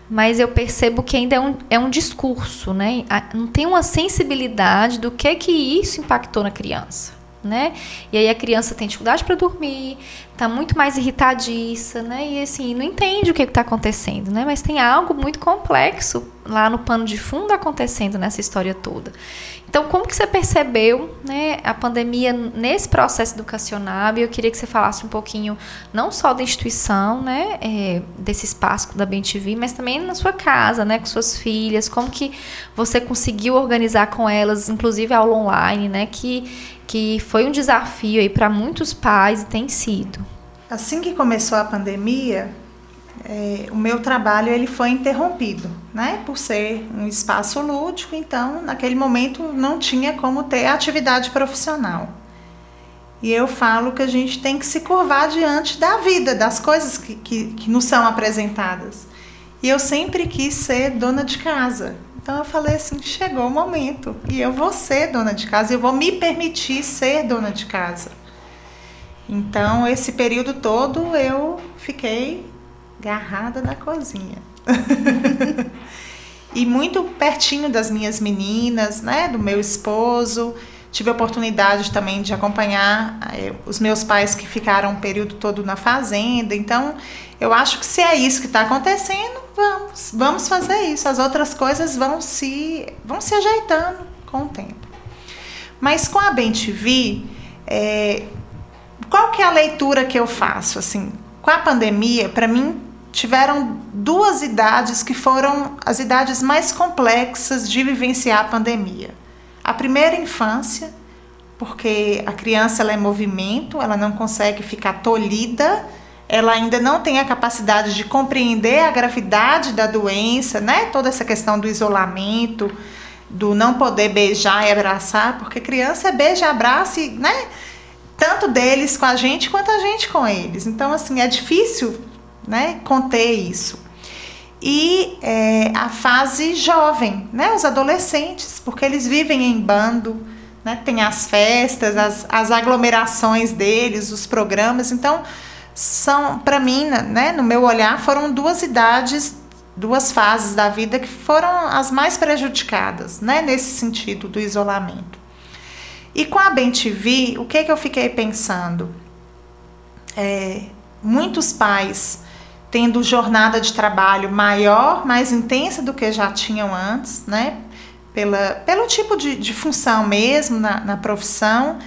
Mas eu percebo que ainda é um, é um discurso, né? Não tem uma sensibilidade do que que isso impactou na criança né? E aí a criança tem dificuldade para dormir, tá muito mais irritadiça, né? E assim, não entende o que está acontecendo, né? Mas tem algo muito complexo lá no pano de fundo acontecendo nessa história toda. Então, como que você percebeu né, a pandemia nesse processo educacional? E eu queria que você falasse um pouquinho, não só da instituição, né, é, desse espaço da BenTV, mas também na sua casa, né, com suas filhas, como que você conseguiu organizar com elas, inclusive aula online, né, que que foi um desafio aí para muitos pais e tem sido.
Assim que começou a pandemia, é, o meu trabalho ele foi interrompido, né? Por ser um espaço lúdico, então naquele momento não tinha como ter atividade profissional. E eu falo que a gente tem que se curvar diante da vida, das coisas que, que, que nos são apresentadas. E eu sempre quis ser dona de casa. Então eu falei assim: chegou o momento e eu vou ser dona de casa, eu vou me permitir ser dona de casa. Então esse período todo eu fiquei agarrada na cozinha. <laughs> e muito pertinho das minhas meninas, né, do meu esposo. Tive a oportunidade também de acompanhar eh, os meus pais que ficaram um período todo na fazenda. Então, eu acho que se é isso que está acontecendo, vamos, vamos fazer isso. As outras coisas vão se, vão se ajeitando com o tempo. Mas com a Bem TV, é, qual que é a leitura que eu faço? Assim, com a pandemia, para mim, tiveram duas idades que foram as idades mais complexas de vivenciar a pandemia. A primeira infância, porque a criança ela é movimento, ela não consegue ficar tolhida ela ainda não tem a capacidade de compreender a gravidade da doença, né? Toda essa questão do isolamento, do não poder beijar e abraçar, porque criança é beija, abraça, né? Tanto deles com a gente quanto a gente com eles. Então, assim, é difícil, né? Conter isso. E é, a fase jovem, né? Os adolescentes, porque eles vivem em bando, né? Tem as festas, as, as aglomerações deles, os programas. Então, são, para mim, né, no meu olhar, foram duas idades, duas fases da vida que foram as mais prejudicadas, né, nesse sentido do isolamento. E com a Bem TV, o que, que eu fiquei pensando? É, muitos pais tendo jornada de trabalho maior, mais intensa do que já tinham antes, né? Pela, pelo tipo de, de função mesmo na, na profissão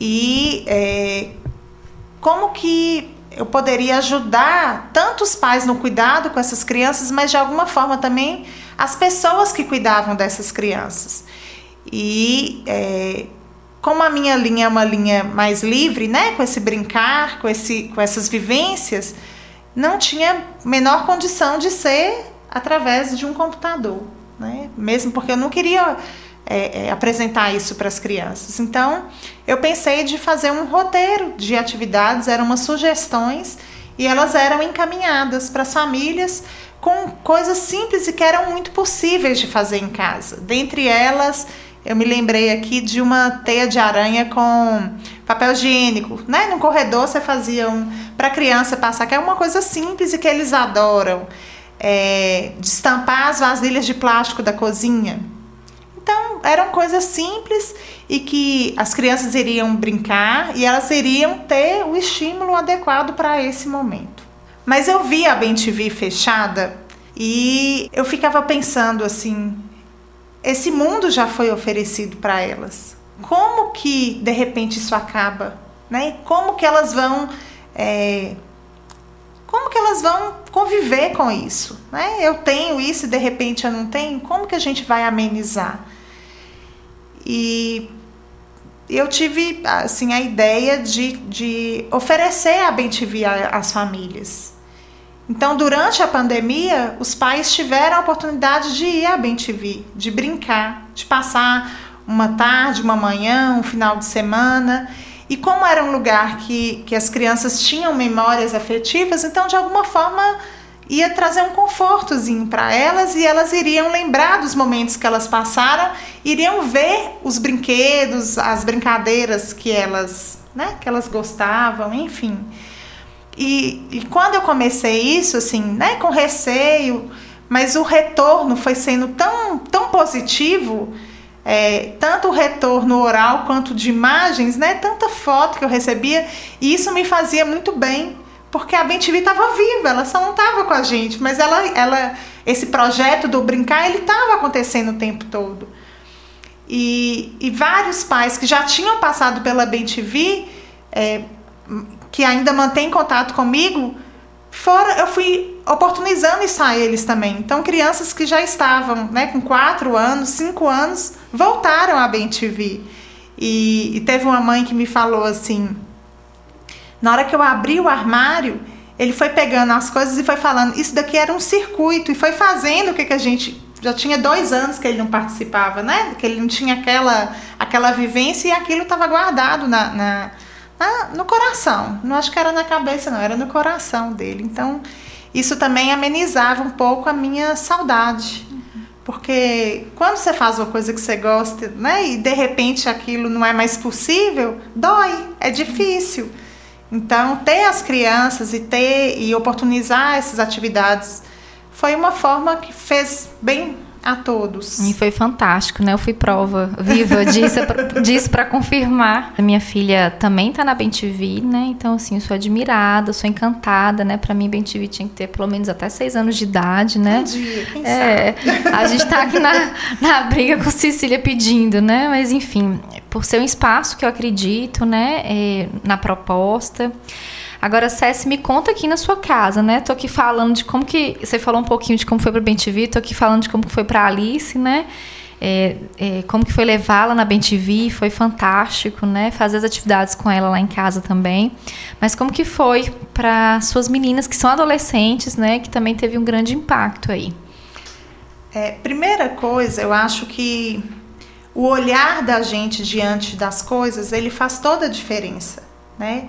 e é, como que eu poderia ajudar tanto os pais no cuidado com essas crianças, mas de alguma forma também as pessoas que cuidavam dessas crianças. E é, como a minha linha é uma linha mais livre, né, com esse brincar, com, esse, com essas vivências, não tinha menor condição de ser através de um computador, né? Mesmo porque eu não queria é, é, apresentar isso para as crianças. Então, eu pensei de fazer um roteiro de atividades, eram umas sugestões e elas eram encaminhadas para as famílias com coisas simples e que eram muito possíveis de fazer em casa. Dentre elas, eu me lembrei aqui de uma teia de aranha com papel higiênico, né? No corredor você fazia um para criança passar, que é uma coisa simples e que eles adoram. É, destampar as vasilhas de plástico da cozinha. Então, eram coisas simples e que as crianças iriam brincar e elas iriam ter o estímulo adequado para esse momento. Mas eu vi a Bem fechada e eu ficava pensando assim, esse mundo já foi oferecido para elas. Como que de repente isso acaba? Né? Como que elas vão. É, como que elas vão conviver com isso? Né? Eu tenho isso e de repente eu não tenho? Como que a gente vai amenizar? E eu tive assim a ideia de, de oferecer a BenTV às famílias. Então, durante a pandemia, os pais tiveram a oportunidade de ir à Bem TV, de brincar, de passar uma tarde, uma manhã, um final de semana. E como era um lugar que, que as crianças tinham memórias afetivas, então, de alguma forma, ia trazer um confortozinho para elas e elas iriam lembrar dos momentos que elas passaram, iriam ver os brinquedos, as brincadeiras que elas, né, que elas gostavam, enfim. E, e quando eu comecei isso, assim, né, com receio, mas o retorno foi sendo tão, tão positivo, é, tanto o retorno oral quanto de imagens, né, tanta foto que eu recebia, e isso me fazia muito bem, porque a BenTV estava viva, ela só não estava com a gente, mas ela, ela, esse projeto do brincar, ele estava acontecendo o tempo todo. E, e vários pais que já tinham passado pela BenTV, é, que ainda mantém contato comigo, fora eu fui oportunizando isso a eles também. Então, crianças que já estavam né, com 4 anos, 5 anos, voltaram à Bem TV. E, e teve uma mãe que me falou assim: na hora que eu abri o armário, ele foi pegando as coisas e foi falando: Isso daqui era um circuito, e foi fazendo o que, que a gente. Já tinha dois anos que ele não participava, né? Que ele não tinha aquela, aquela vivência e aquilo estava guardado na, na ah, no coração. Não acho que era na cabeça, não, era no coração dele. Então, isso também amenizava um pouco a minha saudade. Porque quando você faz uma coisa que você gosta, né, e de repente aquilo não é mais possível, dói, é difícil. Então, ter as crianças e ter e oportunizar essas atividades foi uma forma que fez bem a todos.
E foi fantástico, né? Eu fui prova viva <laughs> disso, disso para confirmar. A minha filha também está na BenTV, né? Então, assim, eu sou admirada, sou encantada, né? Para mim, BenTV tinha que ter pelo menos até seis anos de idade, né?
Um dia, quem é,
sabe? A gente está aqui na, na briga com Cecília pedindo, né? Mas, enfim, por ser um espaço que eu acredito, né? É, na proposta. Agora, César, me conta aqui na sua casa, né? Tô aqui falando de como que. Você falou um pouquinho de como foi para o BenTV, tô aqui falando de como foi para Alice, né? É, é, como que foi levá-la na BenTV, foi fantástico, né? Fazer as atividades com ela lá em casa também. Mas como que foi para suas meninas que são adolescentes, né? Que também teve um grande impacto aí.
É, primeira coisa, eu acho que o olhar da gente diante das coisas, ele faz toda a diferença, né?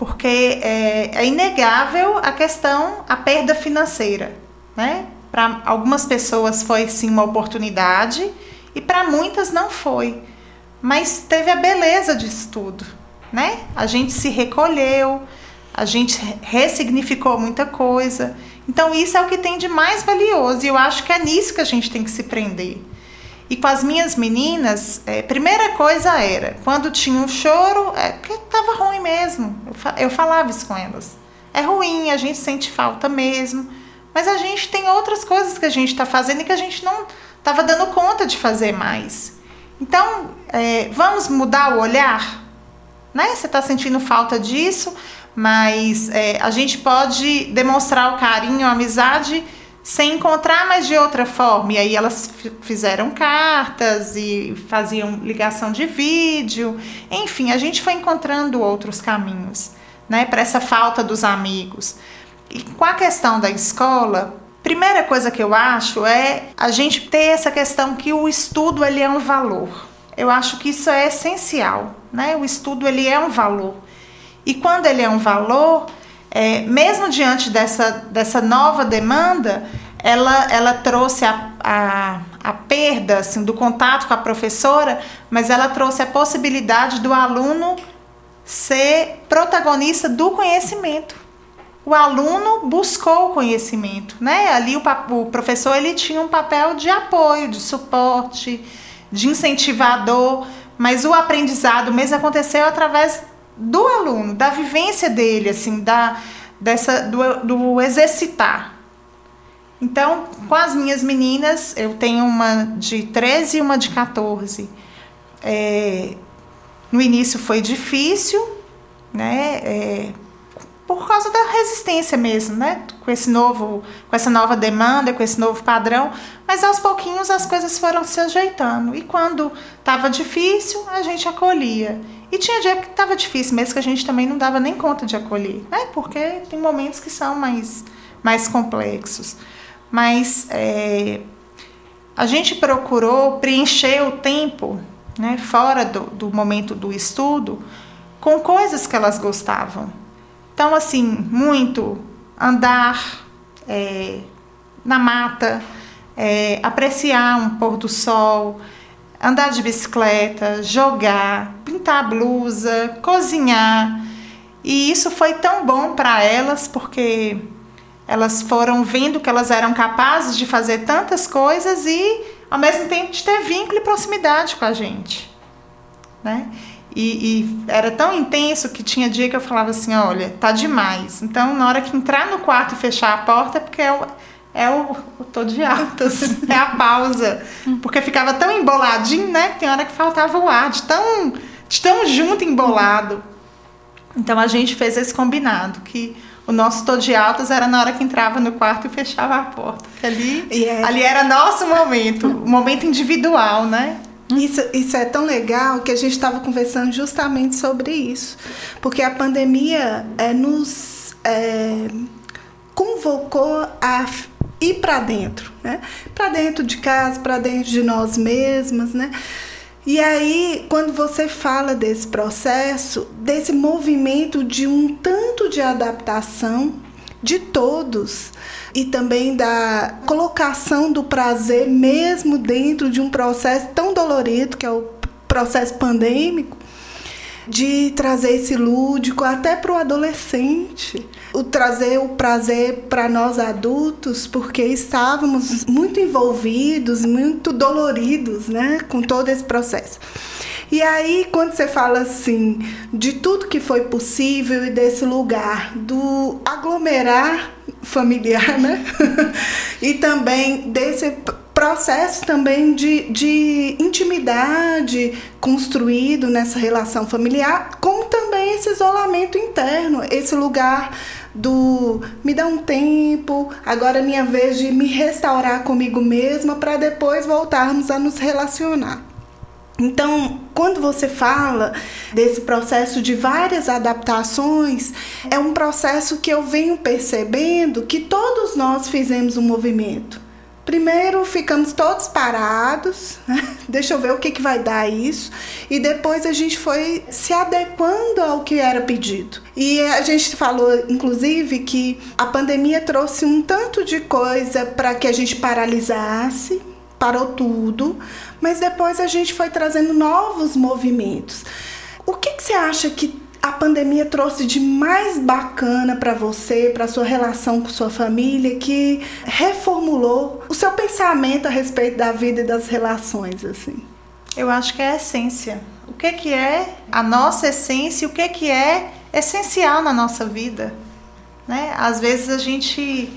Porque é, é inegável a questão, a perda financeira, né? Para algumas pessoas foi sim uma oportunidade e para muitas não foi, mas teve a beleza disso tudo, né? A gente se recolheu, a gente ressignificou muita coisa. Então isso é o que tem de mais valioso e eu acho que é nisso que a gente tem que se prender. E com as minhas meninas, é, primeira coisa era, quando tinha um choro, é porque estava ruim mesmo. Eu, eu falava isso com elas. É ruim, a gente sente falta mesmo. Mas a gente tem outras coisas que a gente está fazendo e que a gente não estava dando conta de fazer mais. Então, é, vamos mudar o olhar? Né? Você está sentindo falta disso, mas é, a gente pode demonstrar o carinho, a amizade sem encontrar mais de outra forma. E aí elas fizeram cartas e faziam ligação de vídeo. Enfim, a gente foi encontrando outros caminhos, né, para essa falta dos amigos. E com a questão da escola, primeira coisa que eu acho é a gente ter essa questão que o estudo ele é um valor. Eu acho que isso é essencial, né? O estudo ele é um valor. E quando ele é um valor, é, mesmo diante dessa, dessa nova demanda, ela, ela trouxe a, a, a perda assim, do contato com a professora, mas ela trouxe a possibilidade do aluno ser protagonista do conhecimento. O aluno buscou o conhecimento, né? Ali o, o professor ele tinha um papel de apoio, de suporte, de incentivador, mas o aprendizado mesmo aconteceu através do aluno, da vivência dele, assim, da, dessa, do, do exercitar. Então, com as minhas meninas, eu tenho uma de 13 e uma de 14. É, no início foi difícil, né? É, por causa da resistência mesmo, né? Com esse novo, com essa nova demanda, com esse novo padrão, mas aos pouquinhos as coisas foram se ajeitando. E quando estava difícil, a gente acolhia. E tinha dia que estava difícil, mesmo que a gente também não dava nem conta de acolher, né? Porque tem momentos que são mais, mais complexos. Mas é, a gente procurou preencher o tempo, né, fora do, do momento do estudo, com coisas que elas gostavam. Então, assim, muito andar é, na mata, é, apreciar um pôr do sol, andar de bicicleta, jogar, pintar blusa, cozinhar. E isso foi tão bom para elas porque elas foram vendo que elas eram capazes de fazer tantas coisas e ao mesmo tempo de ter vínculo e proximidade com a gente, né? E, e, era tão intenso que tinha dia que eu falava assim, olha, tá demais. Então, na hora que entrar no quarto e fechar a porta, é porque é o, é o, o tô de altas, é a pausa. Porque ficava tão emboladinho, né? Que tem hora que faltava o ar, de tão, de tão junto embolado. Então, a gente fez esse combinado, que o nosso tô de altas era na hora que entrava no quarto e fechava a porta. Ali, é... ali era nosso momento, o momento individual, né?
Isso, isso é tão legal que a gente estava conversando justamente sobre isso. Porque a pandemia é, nos é, convocou a ir para dentro, né? Para dentro de casa, para dentro de nós mesmas, né? E aí, quando você fala desse processo, desse movimento de um tanto de adaptação de todos, e também da colocação do prazer mesmo dentro de um processo tão dolorido que é o processo pandêmico de trazer esse lúdico até para o adolescente, o trazer o prazer para nós adultos, porque estávamos muito envolvidos, muito doloridos, né, com todo esse processo. E aí, quando você fala assim de tudo que foi possível e desse lugar do aglomerar familiar, né? <laughs> e também desse processo também de, de intimidade construído nessa relação familiar, como também esse isolamento interno, esse lugar do me dá um tempo, agora é minha vez de me restaurar comigo mesma para depois voltarmos a nos relacionar. Então, quando você fala desse processo de várias adaptações, é um processo que eu venho percebendo que todos nós fizemos um movimento. Primeiro ficamos todos parados, né? <laughs> deixa eu ver o que, que vai dar isso, e depois a gente foi se adequando ao que era pedido. E a gente falou, inclusive, que a pandemia trouxe um tanto de coisa para que a gente paralisasse, parou tudo, mas depois a gente foi trazendo novos movimentos. O que, que você acha que a pandemia trouxe de mais bacana para você, para sua relação com sua família, que reformulou o seu pensamento a respeito da vida e das relações, assim?
Eu acho que é a essência. O que, que é a nossa essência, o que, que é essencial na nossa vida. Né? Às vezes a gente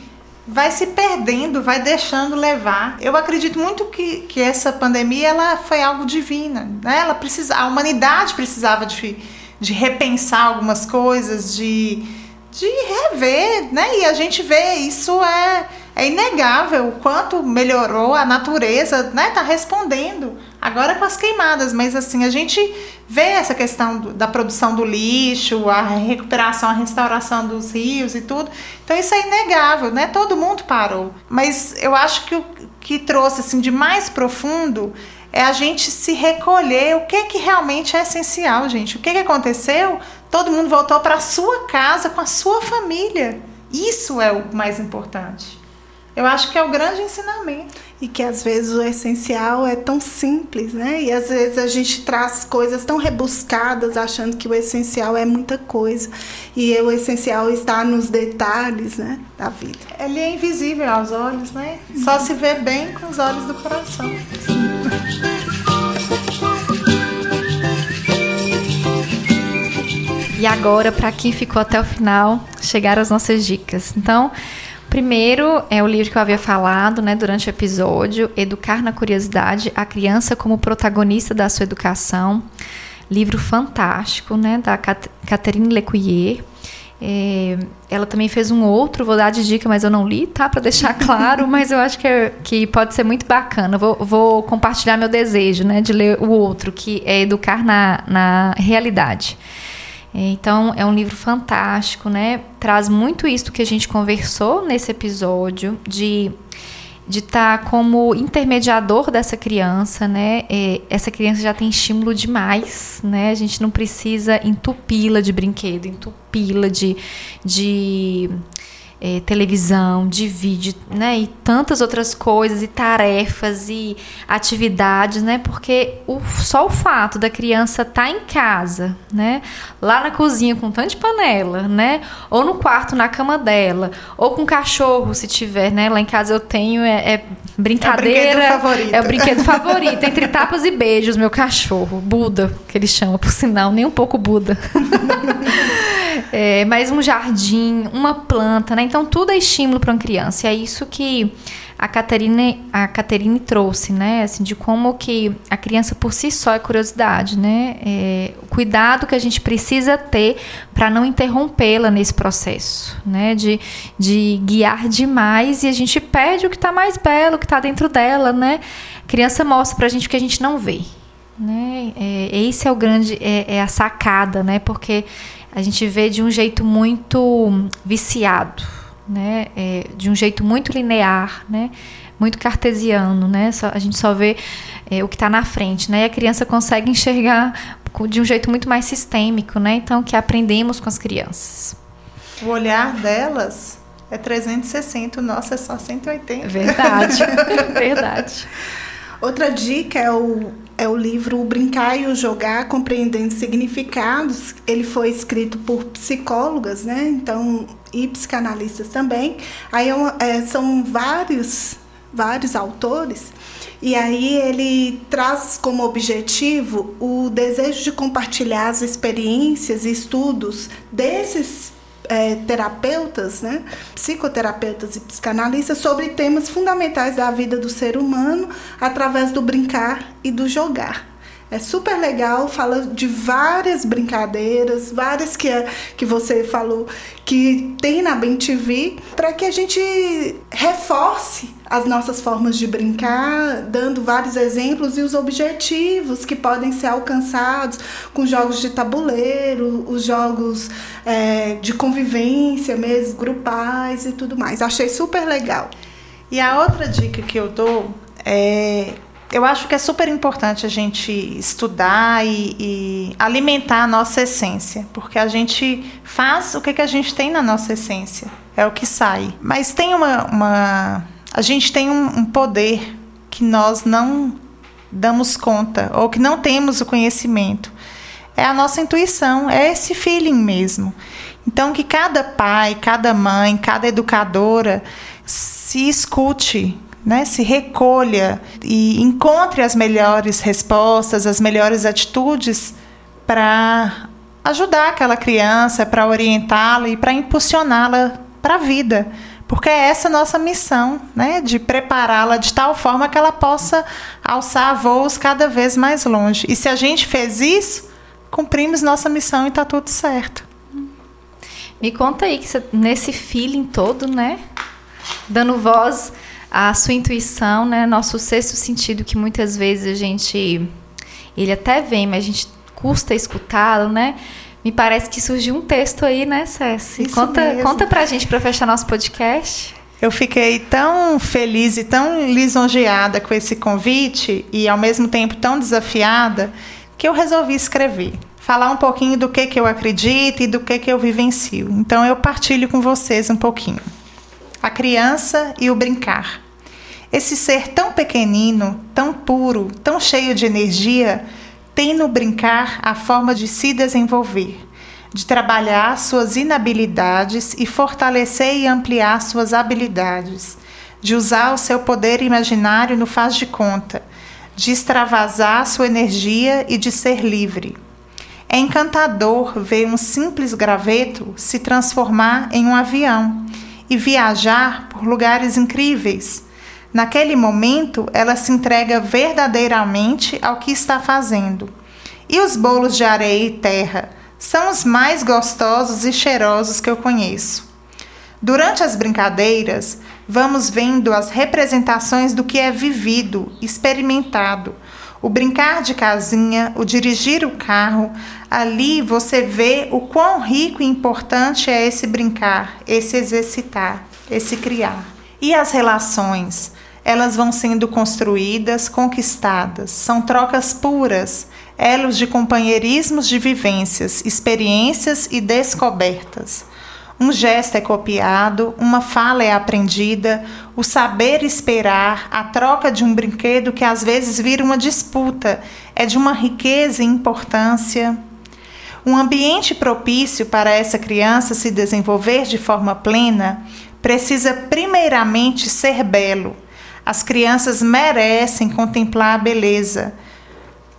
vai se perdendo, vai deixando levar. Eu acredito muito que, que essa pandemia ela foi algo divina. Né? Ela precisa, a humanidade precisava de de repensar algumas coisas, de, de rever, né? E a gente vê isso é, é inegável o quanto melhorou a natureza, né? Tá respondendo agora com as queimadas, mas assim a gente vê essa questão do, da produção do lixo, a recuperação, a restauração dos rios e tudo. Então isso é inegável, né? Todo mundo parou, mas eu acho que o que trouxe assim de mais profundo é a gente se recolher o que que realmente é essencial, gente. O que, que aconteceu? Todo mundo voltou para a sua casa com a sua família. Isso é o mais importante. Eu acho que é o grande ensinamento.
E que às vezes o essencial é tão simples, né? E às vezes a gente traz coisas tão rebuscadas achando que o essencial é muita coisa. E o essencial está nos detalhes, né, da vida.
Ele é invisível aos olhos, né? Só se vê bem com os olhos do coração.
E agora, para quem ficou até o final, chegaram as nossas dicas. Então, primeiro é o livro que eu havia falado, né, durante o episódio, Educar na Curiosidade, a criança como protagonista da sua educação. Livro fantástico, né, da Catherine Lecuyer. É, ela também fez um outro, vou dar de dica, mas eu não li, tá? Para deixar <laughs> claro, mas eu acho que, é, que pode ser muito bacana. Vou, vou, compartilhar meu desejo, né, de ler o outro, que é Educar na, na Realidade. Então, é um livro fantástico, né? Traz muito isso que a gente conversou nesse episódio, de de estar tá como intermediador dessa criança, né? É, essa criança já tem estímulo demais, né? A gente não precisa entupi-la de brinquedo, entupi-la de, de é, televisão, de vídeo, né? E tantas outras coisas, e tarefas, e atividades, né? Porque o, só o fato da criança estar tá em casa, né? Lá na cozinha com tanto de panela, né? Ou no quarto, na cama dela, ou com cachorro, se tiver, né? Lá em casa eu tenho, é, é brincadeira. É o brinquedo favorito. É o brinquedo favorito. Entre tapas e beijos, meu cachorro. Buda, que ele chama, por sinal, nem um pouco Buda. <laughs> é, mais um jardim, uma planta, né? Então tudo é estímulo para uma criança. E é isso que a Caterine, a Caterine trouxe, né? Assim, de como que a criança por si só é curiosidade, né? É, o cuidado que a gente precisa ter para não interrompê-la nesse processo, né? De, de guiar demais e a gente perde o que está mais belo, o que está dentro dela, né? A criança mostra para a gente o que a gente não vê. Né? É, esse é o grande, é, é a sacada, né? Porque a gente vê de um jeito muito viciado, né? É, de um jeito muito linear, né? Muito cartesiano, né? Só, a gente só vê é, o que está na frente, né? E a criança consegue enxergar de um jeito muito mais sistêmico, né? Então, que aprendemos com as crianças.
O olhar delas é 360, o nosso é só 180.
Verdade, <laughs> verdade.
Outra dica é o é o livro O Brincar e o Jogar, Compreendendo Significados. Ele foi escrito por psicólogas, né? Então, e psicanalistas também. Aí é, é, são vários, vários autores. E aí ele traz como objetivo o desejo de compartilhar as experiências e estudos desses é, terapeutas, né, psicoterapeutas e psicanalistas sobre temas fundamentais da vida do ser humano através do brincar e do jogar. É super legal, fala de várias brincadeiras, várias que, é, que você falou que tem na Bem TV, para que a gente reforce as nossas formas de brincar, dando vários exemplos e os objetivos que podem ser alcançados com jogos de tabuleiro, os jogos é, de convivência mesmo, grupais e tudo mais. Achei super legal.
E a outra dica que eu dou é eu acho que é super importante a gente estudar e, e, alimentar a nossa essência, porque a gente faz o que, que a gente tem na nossa essência, é o que sai. Mas tem uma. uma a gente tem um, um poder que nós não damos conta ou que não temos o conhecimento. É a nossa intuição, é esse feeling mesmo. Então, que cada pai, cada mãe, cada educadora se escute, né, se recolha e encontre as melhores respostas, as melhores atitudes para ajudar aquela criança, para orientá-la e para impulsioná-la para a vida. Porque é essa nossa missão, né, de prepará-la de tal forma que ela possa alçar voos cada vez mais longe. E se a gente fez isso, cumprimos nossa missão e está tudo certo.
Me conta aí que você, nesse feeling todo, né, dando voz à sua intuição, né, nosso sexto sentido que muitas vezes a gente ele até vem, mas a gente custa escutá-lo, né? Me parece que surgiu um texto aí, né?
Isso
Conta,
mesmo.
conta pra gente para fechar nosso podcast.
Eu fiquei tão feliz e tão lisonjeada com esse convite e ao mesmo tempo tão desafiada que eu resolvi escrever. Falar um pouquinho do que, que eu acredito e do que, que eu vivencio. Então eu partilho com vocês um pouquinho. A criança e o brincar. Esse ser tão pequenino, tão puro, tão cheio de energia, tem no brincar a forma de se desenvolver, de trabalhar suas inabilidades e fortalecer e ampliar suas habilidades, de usar o seu poder imaginário no faz de conta, de extravasar sua energia e de ser livre. É encantador ver um simples graveto se transformar em um avião e viajar por lugares incríveis. Naquele momento, ela se entrega verdadeiramente ao que está fazendo. E os bolos de areia e terra são os mais gostosos e cheirosos que eu conheço. Durante as brincadeiras, vamos vendo as representações do que é vivido, experimentado. O brincar de casinha, o dirigir o carro, ali você vê o quão rico e importante é esse brincar, esse exercitar, esse criar. E as relações? Elas vão sendo construídas, conquistadas, são trocas puras, elos de companheirismos de vivências, experiências e descobertas. Um gesto é copiado, uma fala é aprendida, o saber esperar, a troca de um brinquedo que às vezes vira uma disputa, é de uma riqueza e importância. Um ambiente propício para essa criança se desenvolver de forma plena precisa primeiramente ser belo. As crianças merecem contemplar a beleza.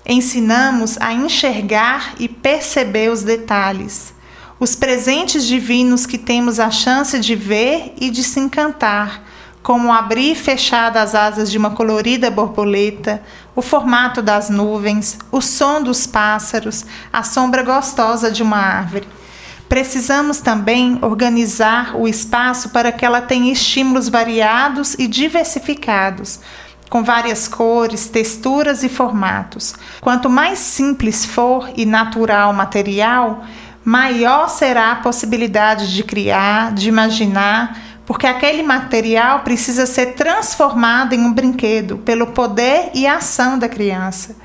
Ensinamos a enxergar e perceber os detalhes, os presentes divinos que temos a chance de ver e de se encantar, como abrir e fechar das asas de uma colorida borboleta, o formato das nuvens, o som dos pássaros, a sombra gostosa de uma árvore. Precisamos também organizar o espaço para que ela tenha estímulos variados e diversificados, com várias cores, texturas e formatos. Quanto mais simples for e natural o material, maior será a possibilidade de criar, de imaginar, porque aquele material precisa ser transformado em um brinquedo pelo poder e ação da criança.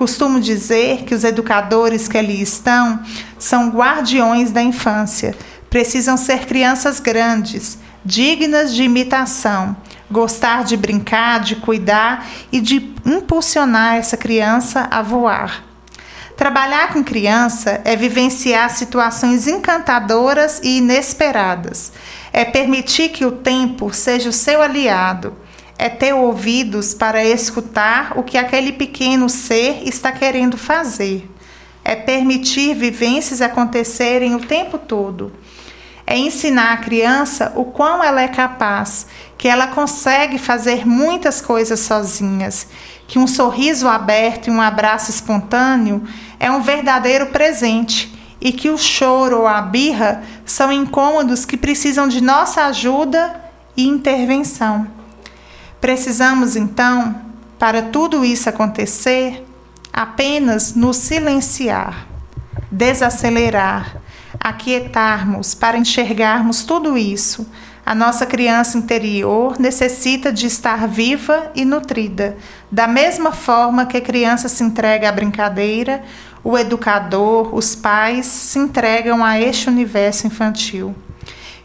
Costumo dizer que os educadores que ali estão são guardiões da infância. Precisam ser crianças grandes, dignas de imitação, gostar de brincar, de cuidar e de impulsionar essa criança a voar. Trabalhar com criança é vivenciar situações encantadoras e inesperadas. É permitir que o tempo seja o seu aliado é ter ouvidos para escutar o que aquele pequeno ser está querendo fazer. É permitir vivências acontecerem o tempo todo. É ensinar a criança o quão ela é capaz, que ela consegue fazer muitas coisas sozinhas, que um sorriso aberto e um abraço espontâneo é um verdadeiro presente e que o choro ou a birra são incômodos que precisam de nossa ajuda e intervenção. Precisamos então, para tudo isso acontecer, apenas nos silenciar, desacelerar, aquietarmos para enxergarmos tudo isso. A nossa criança interior necessita de estar viva e nutrida. Da mesma forma que a criança se entrega à brincadeira, o educador, os pais se entregam a este universo infantil.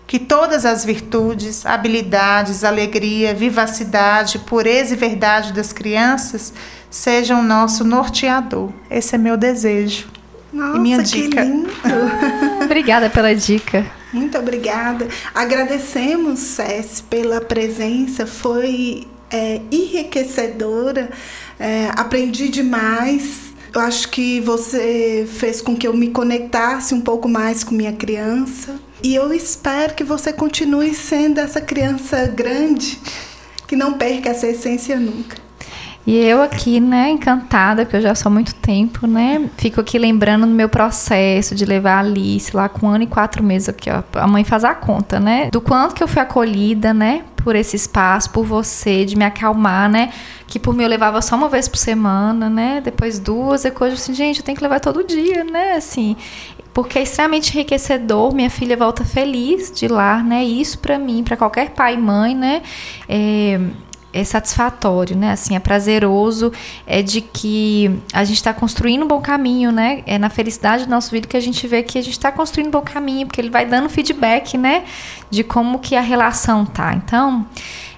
Que todas as virtudes, habilidades, alegria, vivacidade, pureza e verdade das crianças sejam nosso norteador. Esse é meu desejo.
Nossa,
e minha
que
dica.
lindo! <laughs>
Obrigada pela dica.
Muito obrigada. Agradecemos, Cés, pela presença. Foi é, enriquecedora. É, aprendi demais. Eu acho que você fez com que eu me conectasse um pouco mais com minha criança. E eu espero que você continue sendo essa criança grande que não perca essa essência nunca.
E eu aqui, né, encantada, porque eu já sou há muito tempo, né? Fico aqui lembrando do meu processo de levar a Alice lá com um ano e quatro meses aqui, ó. A mãe faz a conta, né? Do quanto que eu fui acolhida, né? Por esse espaço, por você, de me acalmar, né? Que por mim eu levava só uma vez por semana, né? Depois duas, depois assim, gente, eu tenho que levar todo dia, né? Assim, porque é extremamente enriquecedor. Minha filha volta feliz de lá, né? Isso para mim, para qualquer pai e mãe, né? É, é satisfatório, né? Assim, é prazeroso, é de que a gente está construindo um bom caminho, né? É na felicidade do nosso vídeo que a gente vê que a gente está construindo um bom caminho, porque ele vai dando feedback, né? De como que a relação tá. Então,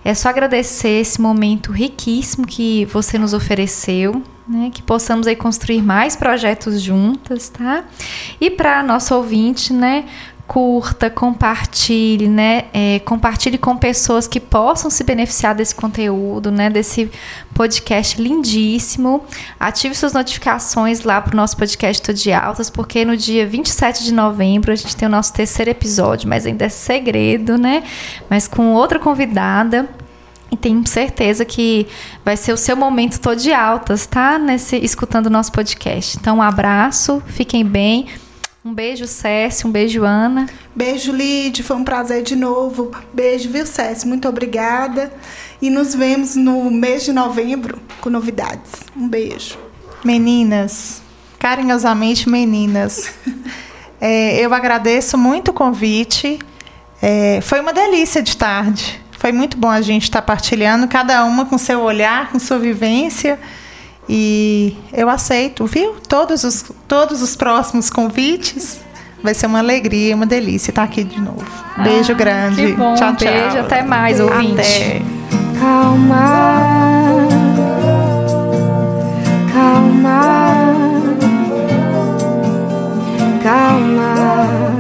é só agradecer esse momento riquíssimo que você nos ofereceu, né, que possamos aí construir mais projetos juntas, tá? E para nosso ouvinte, né, curta, compartilhe, né? É, compartilhe com pessoas que possam se beneficiar desse conteúdo, né? Desse podcast lindíssimo. Ative suas notificações lá para o nosso podcast Tô de Altas, porque no dia 27 de novembro a gente tem o nosso terceiro episódio, mas ainda é segredo, né? Mas com outra convidada. E tenho certeza que vai ser o seu momento todo de altas, tá? Nesse, escutando o nosso podcast. Então, um abraço, fiquem bem. Um beijo, Cécio. Um beijo, Ana.
Beijo, Lid. Foi um prazer de novo. Beijo, viu, Cécio? Muito obrigada. E nos vemos no mês de novembro com novidades. Um beijo.
Meninas, carinhosamente meninas, <laughs> é, eu agradeço muito o convite. É, foi uma delícia de tarde. Foi muito bom a gente estar partilhando, cada uma com seu olhar, com sua vivência. E eu aceito, viu? Todos os, todos os próximos convites. Vai ser uma alegria, uma delícia estar aqui de novo. Beijo
ah,
grande.
Que bom,
tchau, tchau.
Beijo, até mais, ouvinte.
Até.
Calma, calma, calma.